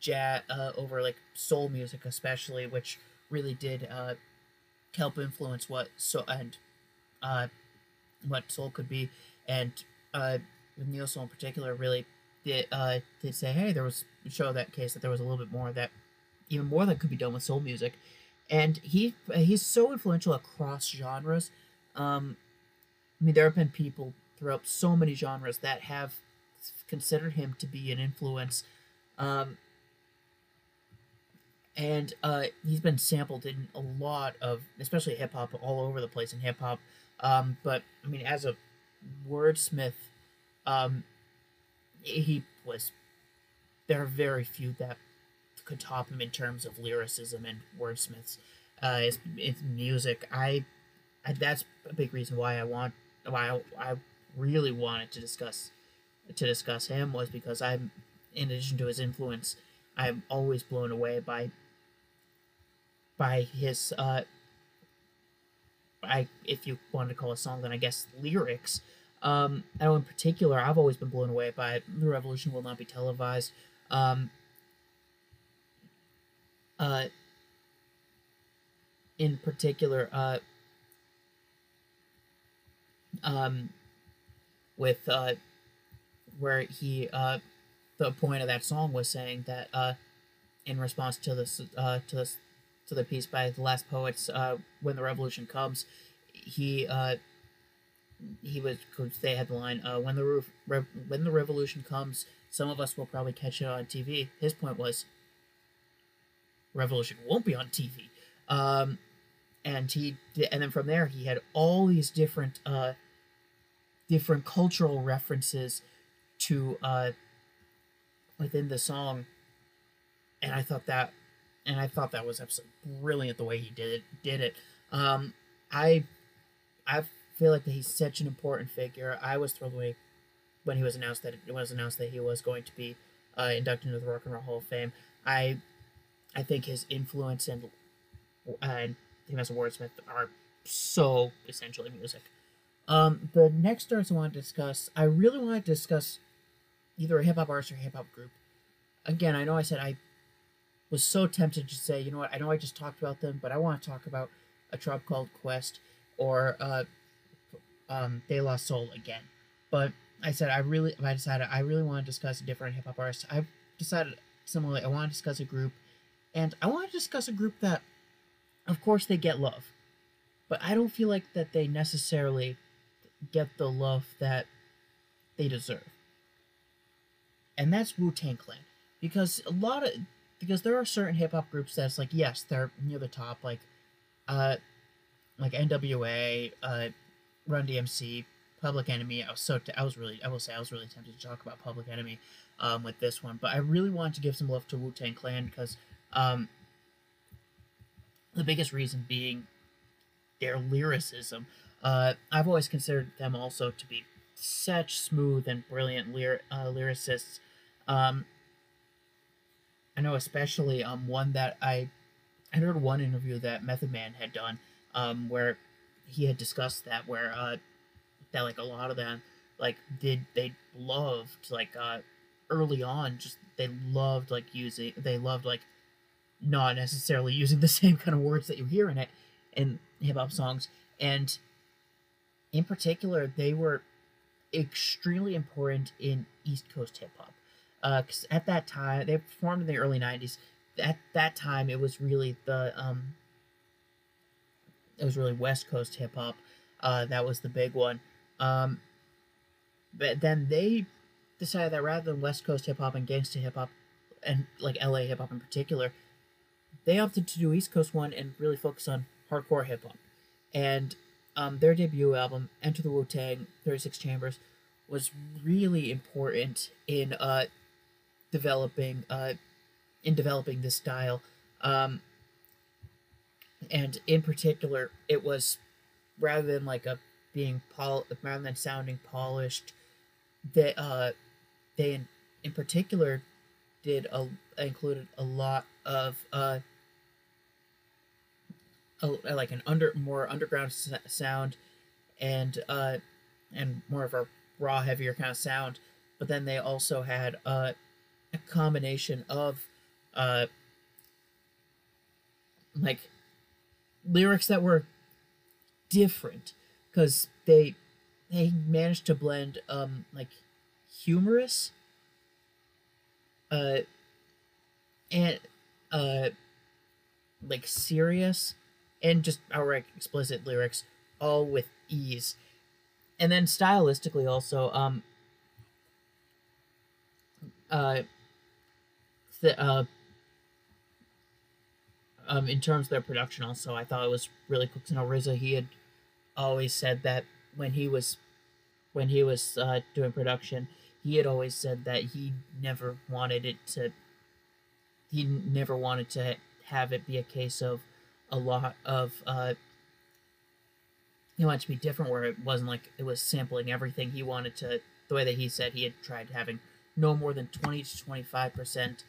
jazz, uh, over like soul music, especially, which really did uh, help influence what so and uh, what soul could be, and uh, with neo soul in particular, really did uh, did say, hey, there was show that case that there was a little bit more that even more than could be done with soul music, and he he's so influential across genres. Um, I mean, there have been people throughout so many genres that have considered him to be an influence. Um, and uh, he's been sampled in a lot of, especially hip hop, all over the place in hip hop. Um, but I mean, as a wordsmith, um, he was. There are very few that could top him in terms of lyricism and wordsmiths. Uh, his, music, I, I, that's a big reason why I want, why I, I really wanted to discuss, to discuss him was because I'm, in addition to his influence, I'm always blown away by by his uh I if you wanted to call a song then I guess lyrics. Um I know in particular I've always been blown away by The Revolution Will Not Be Televised. Um uh in particular uh um with uh where he uh the point of that song was saying that uh in response to this uh to this to the piece by the last poets uh, when the revolution comes he uh, he was they had the line uh, when the re- when the revolution comes some of us will probably catch it on tv his point was revolution won't be on tv um, and he and then from there he had all these different uh, different cultural references to uh, within the song and i thought that and I thought that was absolutely brilliant the way he did it. Did it. Um, I I feel like he's such an important figure. I was thrilled when he, when he was announced that it was announced that he was going to be uh, inducted into the Rock and Roll Hall of Fame. I I think his influence and and him as a wordsmith are so essential in music. Um, the next artist I want to discuss, I really want to discuss either a hip hop artist or a hip hop group. Again, I know I said I was so tempted to say, you know what, I know I just talked about them, but I want to talk about a tribe called Quest or uh, um, De La Soul again. But I said I really, I decided I really want to discuss different hip hop artist. I've decided similarly, I want to discuss a group, and I want to discuss a group that, of course, they get love, but I don't feel like that they necessarily get the love that they deserve. And that's Wu Tang Clan, because a lot of because there are certain hip hop groups that's like yes they're near the top like uh like NWA, uh, Run DMC, Public Enemy. I was so t- I was really I will say I was really tempted to talk about Public Enemy um, with this one, but I really wanted to give some love to Wu Tang Clan because um, the biggest reason being their lyricism. Uh, I've always considered them also to be such smooth and brilliant lyr- uh, lyricists. Um, I know especially um, one that I I heard one interview that Method Man had done um, where he had discussed that where uh, that like a lot of them like did they loved like uh, early on just they loved like using they loved like not necessarily using the same kind of words that you hear in it in hip hop songs. And in particular they were extremely important in East Coast hip hop because uh, at that time they formed in the early 90s at that time it was really the um it was really west coast hip hop uh that was the big one. Um but then they decided that rather than west coast hip hop and gangsta hip hop and like la hip hop in particular they opted to do east coast one and really focus on hardcore hip hop and um, their debut album enter the wu-tang 36 chambers was really important in uh developing uh in developing this style. Um, and in particular, it was rather than like a being pol rather than sounding polished, that uh, they in, in particular did a included a lot of uh, a, like an under more underground sound and uh, and more of a raw heavier kind of sound. But then they also had uh, a combination of uh, like lyrics that were different because they they managed to blend um like humorous uh and uh like serious and just outright explicit lyrics all with ease and then stylistically also um uh the uh um, in terms of their production, also, I thought it was really cool. You know, he had always said that when he was when he was uh, doing production, he had always said that he never wanted it to. He never wanted to have it be a case of a lot of. Uh, he wanted to be different, where it wasn't like it was sampling everything. He wanted to the way that he said he had tried having no more than twenty to twenty five percent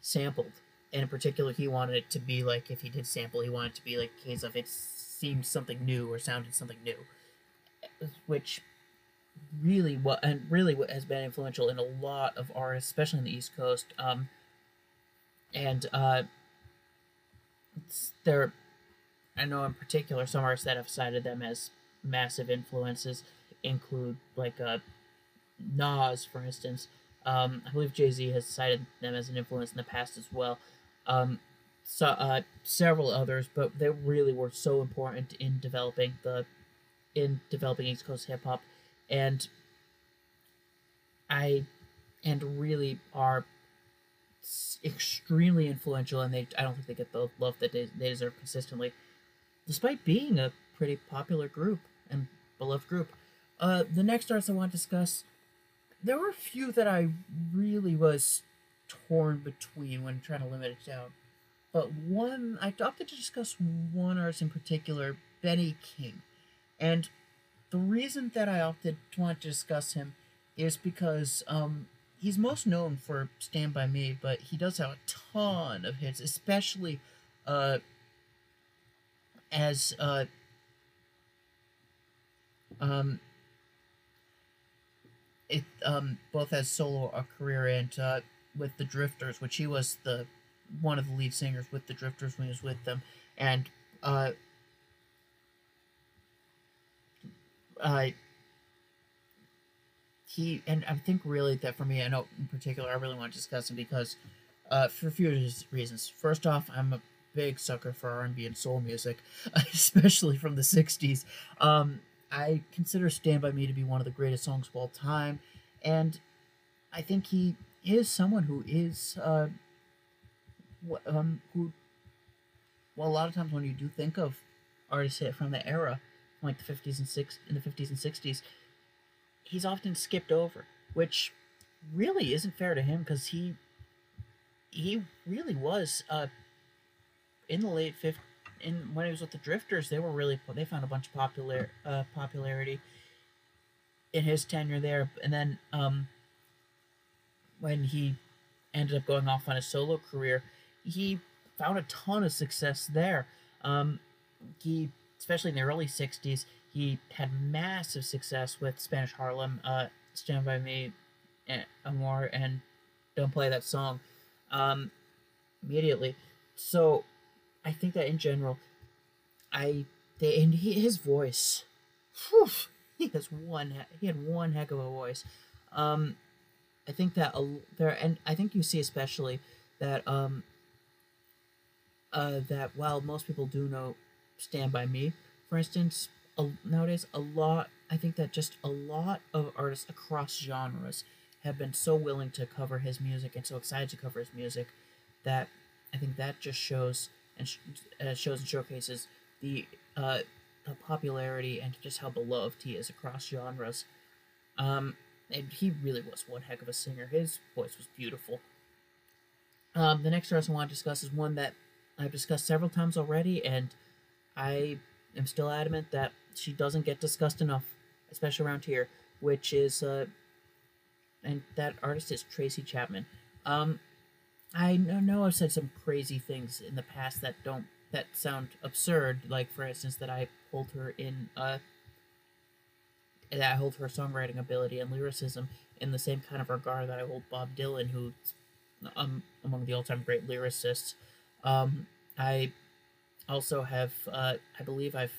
sampled and in particular, he wanted it to be like if he did sample, he wanted to be like case of it seemed something new or sounded something new, which really what and really what has been influential in a lot of artists, especially in the East Coast. Um, and uh, there, I know in particular some artists that have cited them as massive influences include like uh, Nas, for instance. Um, I believe Jay Z has cited them as an influence in the past as well um, so, uh, several others, but they really were so important in developing the in developing East Coast hip hop, and I and really are extremely influential, and they I don't think they get the love that they, they deserve consistently, despite being a pretty popular group and beloved group. Uh, the next artists I want to discuss, there were a few that I really was torn between when trying to limit it down. But one, I opted to discuss one artist in particular, Benny King. And the reason that I opted to want to discuss him is because um, he's most known for Stand By Me, but he does have a ton of hits, especially uh, as uh, um, it um, both as solo a career and uh, with the Drifters, which he was the one of the lead singers with the Drifters when he was with them, and uh, uh, he and I think really that for me, I know in particular, I really want to discuss him because uh, for a few reasons. First off, I'm a big sucker for R&B and soul music, especially from the '60s. Um, I consider "Stand by Me" to be one of the greatest songs of all time, and I think he is someone who is uh, um, who, well, a lot of times when you do think of artists from the era, from like the 50s and six in the 50s and 60s, he's often skipped over, which really isn't fair to him because he he really was uh in the late 50s in when he was with the drifters they were really they found a bunch of popular uh popularity in his tenure there. And then um when he ended up going off on a solo career he found a ton of success there. Um he especially in the early 60s he had massive success with spanish harlem uh stand by me Amor and don't play that song um, immediately. So I think that in general, I they and he, his voice, whew, he has one he had one heck of a voice. Um, I think that there and I think you see especially that um, uh, that while most people do know "Stand by Me," for instance, a, nowadays a lot I think that just a lot of artists across genres have been so willing to cover his music and so excited to cover his music that I think that just shows and sh- uh, shows and showcases the uh, the popularity and just how beloved he is across genres. Um, and he really was one heck of a singer. His voice was beautiful. Um, the next artist I want to discuss is one that I've discussed several times already, and I am still adamant that she doesn't get discussed enough, especially around here, which is uh, and that artist is Tracy Chapman. Um, I know I've said some crazy things in the past that don't that sound absurd. Like for instance, that I hold her in uh, that I hold her songwriting ability and lyricism in the same kind of regard that I hold Bob Dylan, who's um, among the all-time great lyricists. Um, I also have, uh, I believe I've,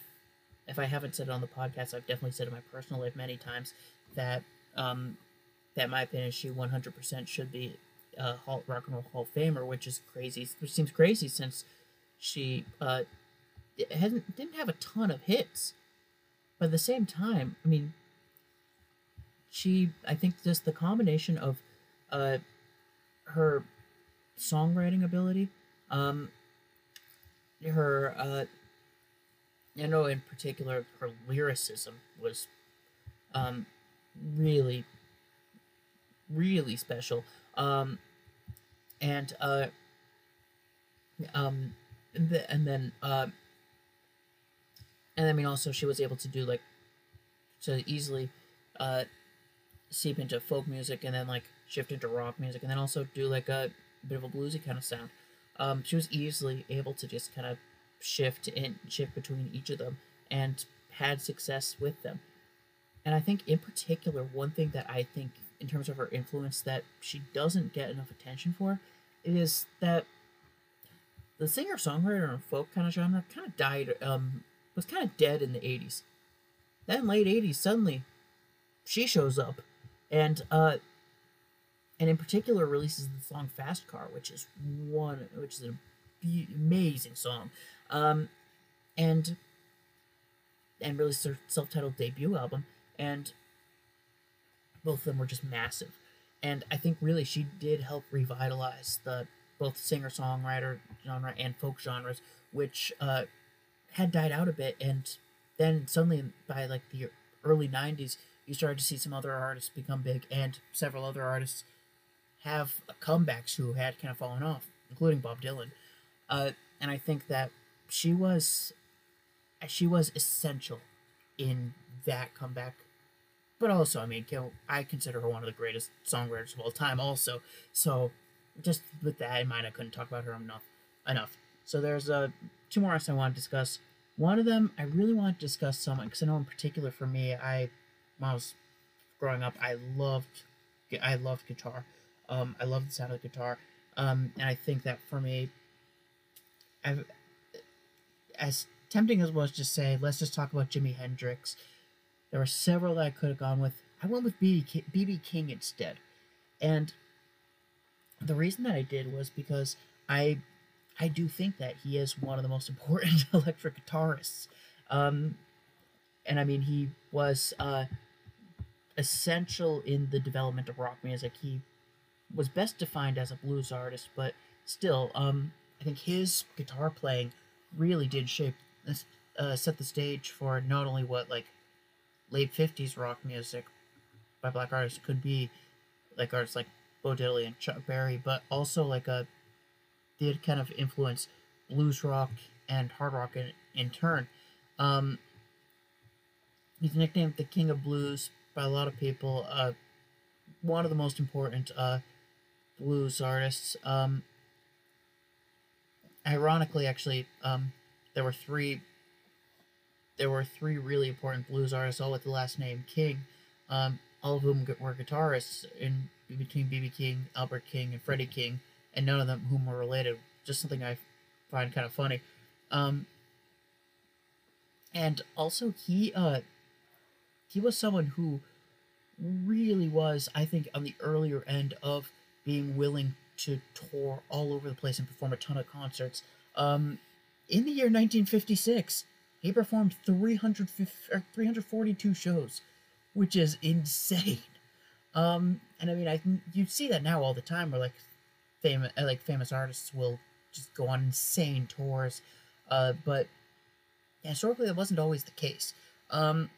if I haven't said it on the podcast, I've definitely said it in my personal life many times that um, that, my opinion, she 100% should be a Hall, Rock and Roll Hall of Famer, which is crazy. Which seems crazy since she uh, hasn't didn't have a ton of hits, but at the same time, I mean, she I think just the combination of uh, her songwriting ability, um, her uh, I know in particular her lyricism was um, really really special. Um, and uh, um, and, the, and then uh, and I mean also she was able to do like to easily uh, seep into folk music and then like shift into rock music and then also do like a bit of a bluesy kind of sound. Um, she was easily able to just kind of shift and shift between each of them and had success with them. And I think in particular one thing that I think in terms of her influence that she doesn't get enough attention for is that the singer songwriter and folk kind of genre kind of died, um, was kind of dead in the 80s. Then, late 80s, suddenly she shows up and, uh, and in particular releases the song Fast Car, which is one, which is an amazing song. Um, and, and released her self titled debut album. And both of them were just massive. And I think really she did help revitalize the both singer songwriter genre and folk genres, which uh, had died out a bit. And then suddenly, by like the early '90s, you started to see some other artists become big, and several other artists have comebacks who had kind of fallen off, including Bob Dylan. Uh, and I think that she was she was essential in that comeback but also, I mean, I consider her one of the greatest songwriters of all time. Also, so just with that in mind, I couldn't talk about her enough. Enough. So there's uh, two more artists I want to discuss. One of them, I really want to discuss someone because I know in particular for me, I when I was growing up, I loved, I loved guitar. Um, I love the sound of the guitar, um, and I think that for me, I've, as tempting as it was to say, let's just talk about Jimi Hendrix there were several that I could have gone with. I went with BB King instead. And the reason that I did was because I I do think that he is one of the most important electric guitarists. Um, and I mean, he was uh, essential in the development of rock music. He was best defined as a blues artist, but still, um, I think his guitar playing really did shape, this, uh, set the stage for not only what like late '50s rock music by black artists could be, like artists like Bo Diddley and Chuck Berry, but also like a did kind of influence blues rock and hard rock in, in turn. Um, he's nicknamed the King of Blues by a lot of people. Uh, one of the most important uh, blues artists. Um, ironically, actually, um, there were three. There were three really important blues artists, all with the last name King, um, all of whom were guitarists in between BB King, Albert King, and Freddie King, and none of them whom were related. Just something I find kind of funny. Um, and also, he uh, he was someone who really was, I think, on the earlier end of being willing to tour all over the place and perform a ton of concerts. Um, in the year 1956, he performed 300, 342 shows, which is insane. Um, and I mean, I you see that now all the time, where like famous like famous artists will just go on insane tours. Uh, but historically, that wasn't always the case. Um,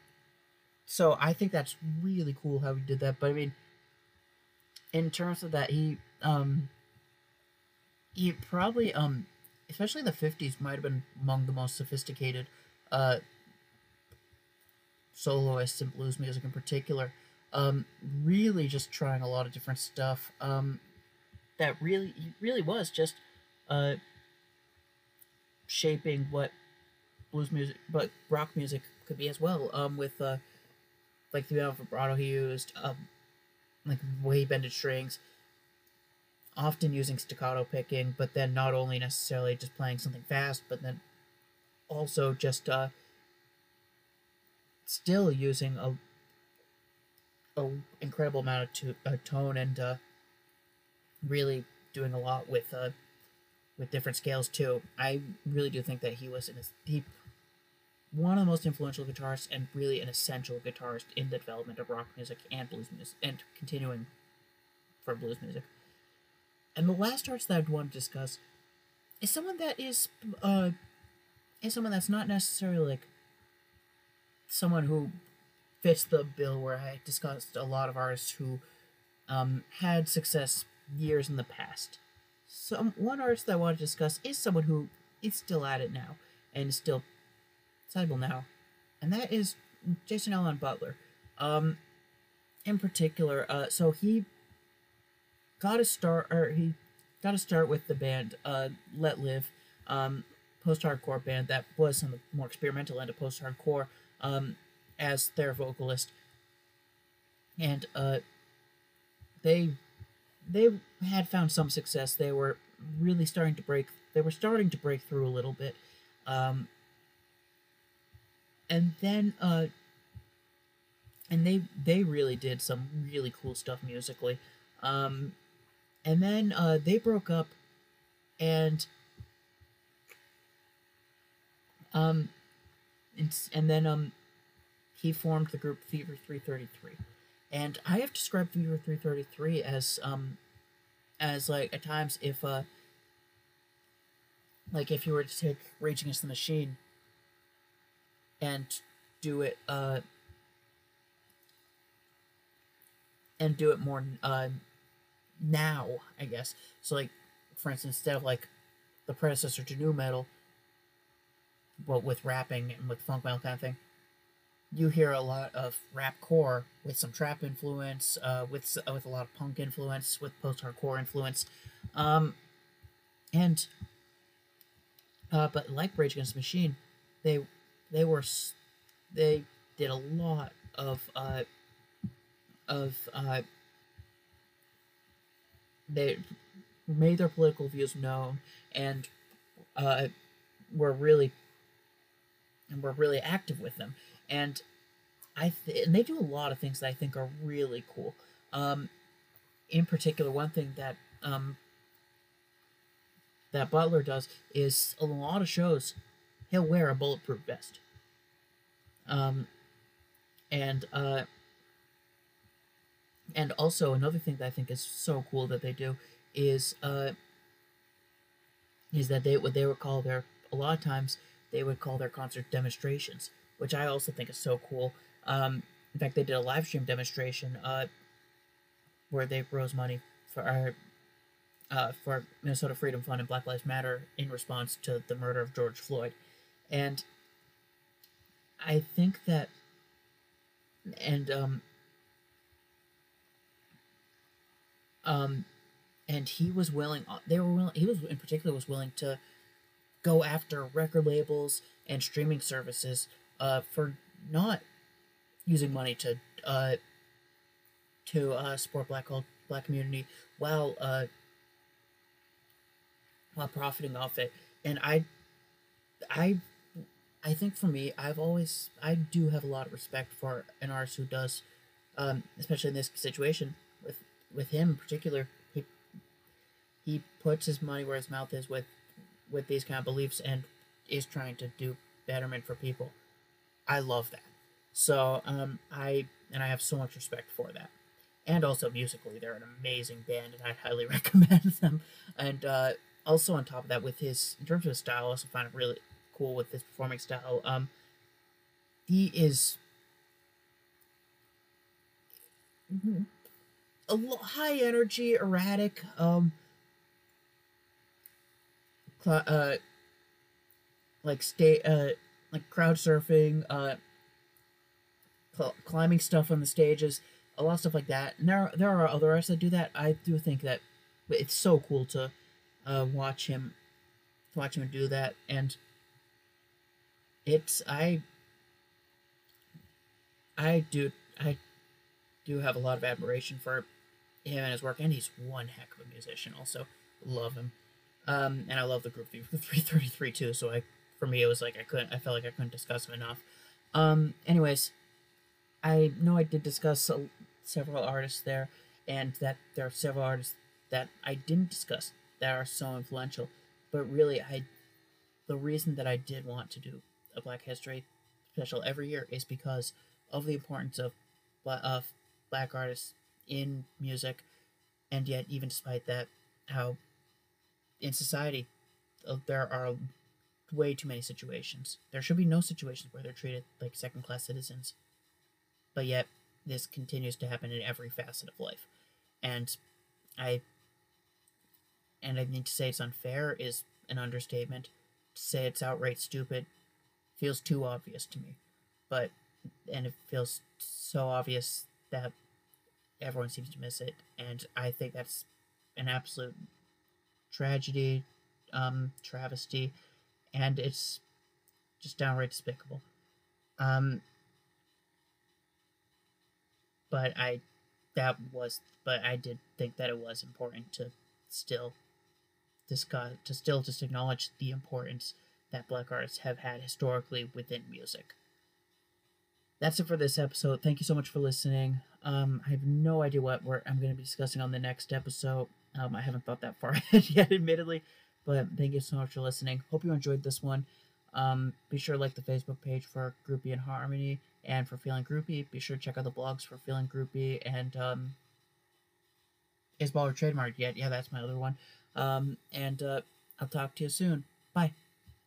so I think that's really cool how he did that. But I mean, in terms of that, he um, he probably um, especially the '50s might have been among the most sophisticated uh, soloists in blues music in particular. Um, really, just trying a lot of different stuff. Um, that really, really was just uh, shaping what blues music, but rock music could be as well. Um, with uh, like the amount of vibrato he used, um, like way bended strings, often using staccato picking, but then not only necessarily just playing something fast, but then also just uh, still using a a incredible amount of to, uh, tone and uh, really doing a lot with uh, with different scales too. I really do think that he was in his deep one of the most influential guitarists and really an essential guitarist in the development of rock music and blues music and continuing for blues music. And the last artist that I'd want to discuss is someone that is uh is someone that's not necessarily like someone who fits the bill where I discussed a lot of artists who um, had success years in the past. Some one artist that I want to discuss is someone who is still at it now and is still Sizable now, and that is Jason Aalon Butler. Um, in particular, uh, so he got a start, or he got a start with the band uh, Let Live, um, post-hardcore band that was on the more experimental end of post-hardcore um, as their vocalist, and uh, they they had found some success. They were really starting to break. They were starting to break through a little bit. Um, and then uh and they they really did some really cool stuff musically. Um and then uh they broke up and um and, and then um he formed the group fever 333 and i have described fever 333 as um as like at times if uh like if you were to take rage against the machine and do it uh, and do it more uh, now, I guess. So like for instance, instead of like the predecessor to nu metal, but with rapping and with funk metal kind of thing, you hear a lot of rap core with some trap influence, uh, with uh, with a lot of punk influence, with post hardcore influence, um, and uh, but like Rage Against the Machine, they they were they did a lot of uh, of uh, they made their political views known and uh, were really and were really active with them and I th- and they do a lot of things that I think are really cool. Um, in particular, one thing that um, that Butler does is a lot of shows he'll wear a bulletproof vest. Um, and uh, and also another thing that I think is so cool that they do is uh, is that they what they would call their a lot of times they would call their concert demonstrations, which I also think is so cool. Um, in fact, they did a live stream demonstration uh, where they rose money for our, uh, for Minnesota Freedom Fund and Black Lives Matter in response to the murder of George Floyd, and I think that, and um, um, and he was willing. They were willing. He was in particular was willing to go after record labels and streaming services uh, for not using money to uh, to uh, support black black community while uh, while profiting off it. And I I I think for me, I've always I do have a lot of respect for an artist who does, um, especially in this situation with with him in particular. He he puts his money where his mouth is with with these kind of beliefs and is trying to do betterment for people. I love that. So um, I and I have so much respect for that. And also musically, they're an amazing band, and I highly recommend them. And uh, also on top of that, with his in terms of his style, I also find it really cool with his performing style. Um, he is a high energy, erratic. Um, cl- uh, like stay, uh, like crowd surfing, uh, cl- climbing stuff on the stages, a lot of stuff like that. And there, there are other artists that do that. I do think that it's so cool to uh, watch him, watch him do that, and it's I. I do I do have a lot of admiration for him and his work, and he's one heck of a musician. Also, love him, um, and I love the group three thirty three too. So I, for me, it was like I couldn't. I felt like I couldn't discuss him enough. Um, anyways, I know I did discuss several artists there, and that there are several artists that I didn't discuss that are so influential. But really, I the reason that I did want to do a Black History special every year is because of the importance of of black artists in music, and yet even despite that, how in society uh, there are way too many situations. There should be no situations where they're treated like second class citizens, but yet this continues to happen in every facet of life, and I and I need to say it's unfair is an understatement. To say it's outright stupid feels too obvious to me. But and it feels so obvious that everyone seems to miss it, and I think that's an absolute tragedy, um, travesty, and it's just downright despicable. Um, but I, that was, but I did think that it was important to still discuss, to still just acknowledge the importance that black artists have had historically within music. That's it for this episode. Thank you so much for listening. Um, I have no idea what I'm going to be discussing on the next episode. Um, I haven't thought that far ahead yet, admittedly, but thank you so much for listening. Hope you enjoyed this one. Um, be sure to like the Facebook page for Groupie and Harmony and for Feeling Groupie. Be sure to check out the blogs for Feeling Groupie and um, Is Baller Trademark yet? Yeah, that's my other one. Um, and uh, I'll talk to you soon. Bye.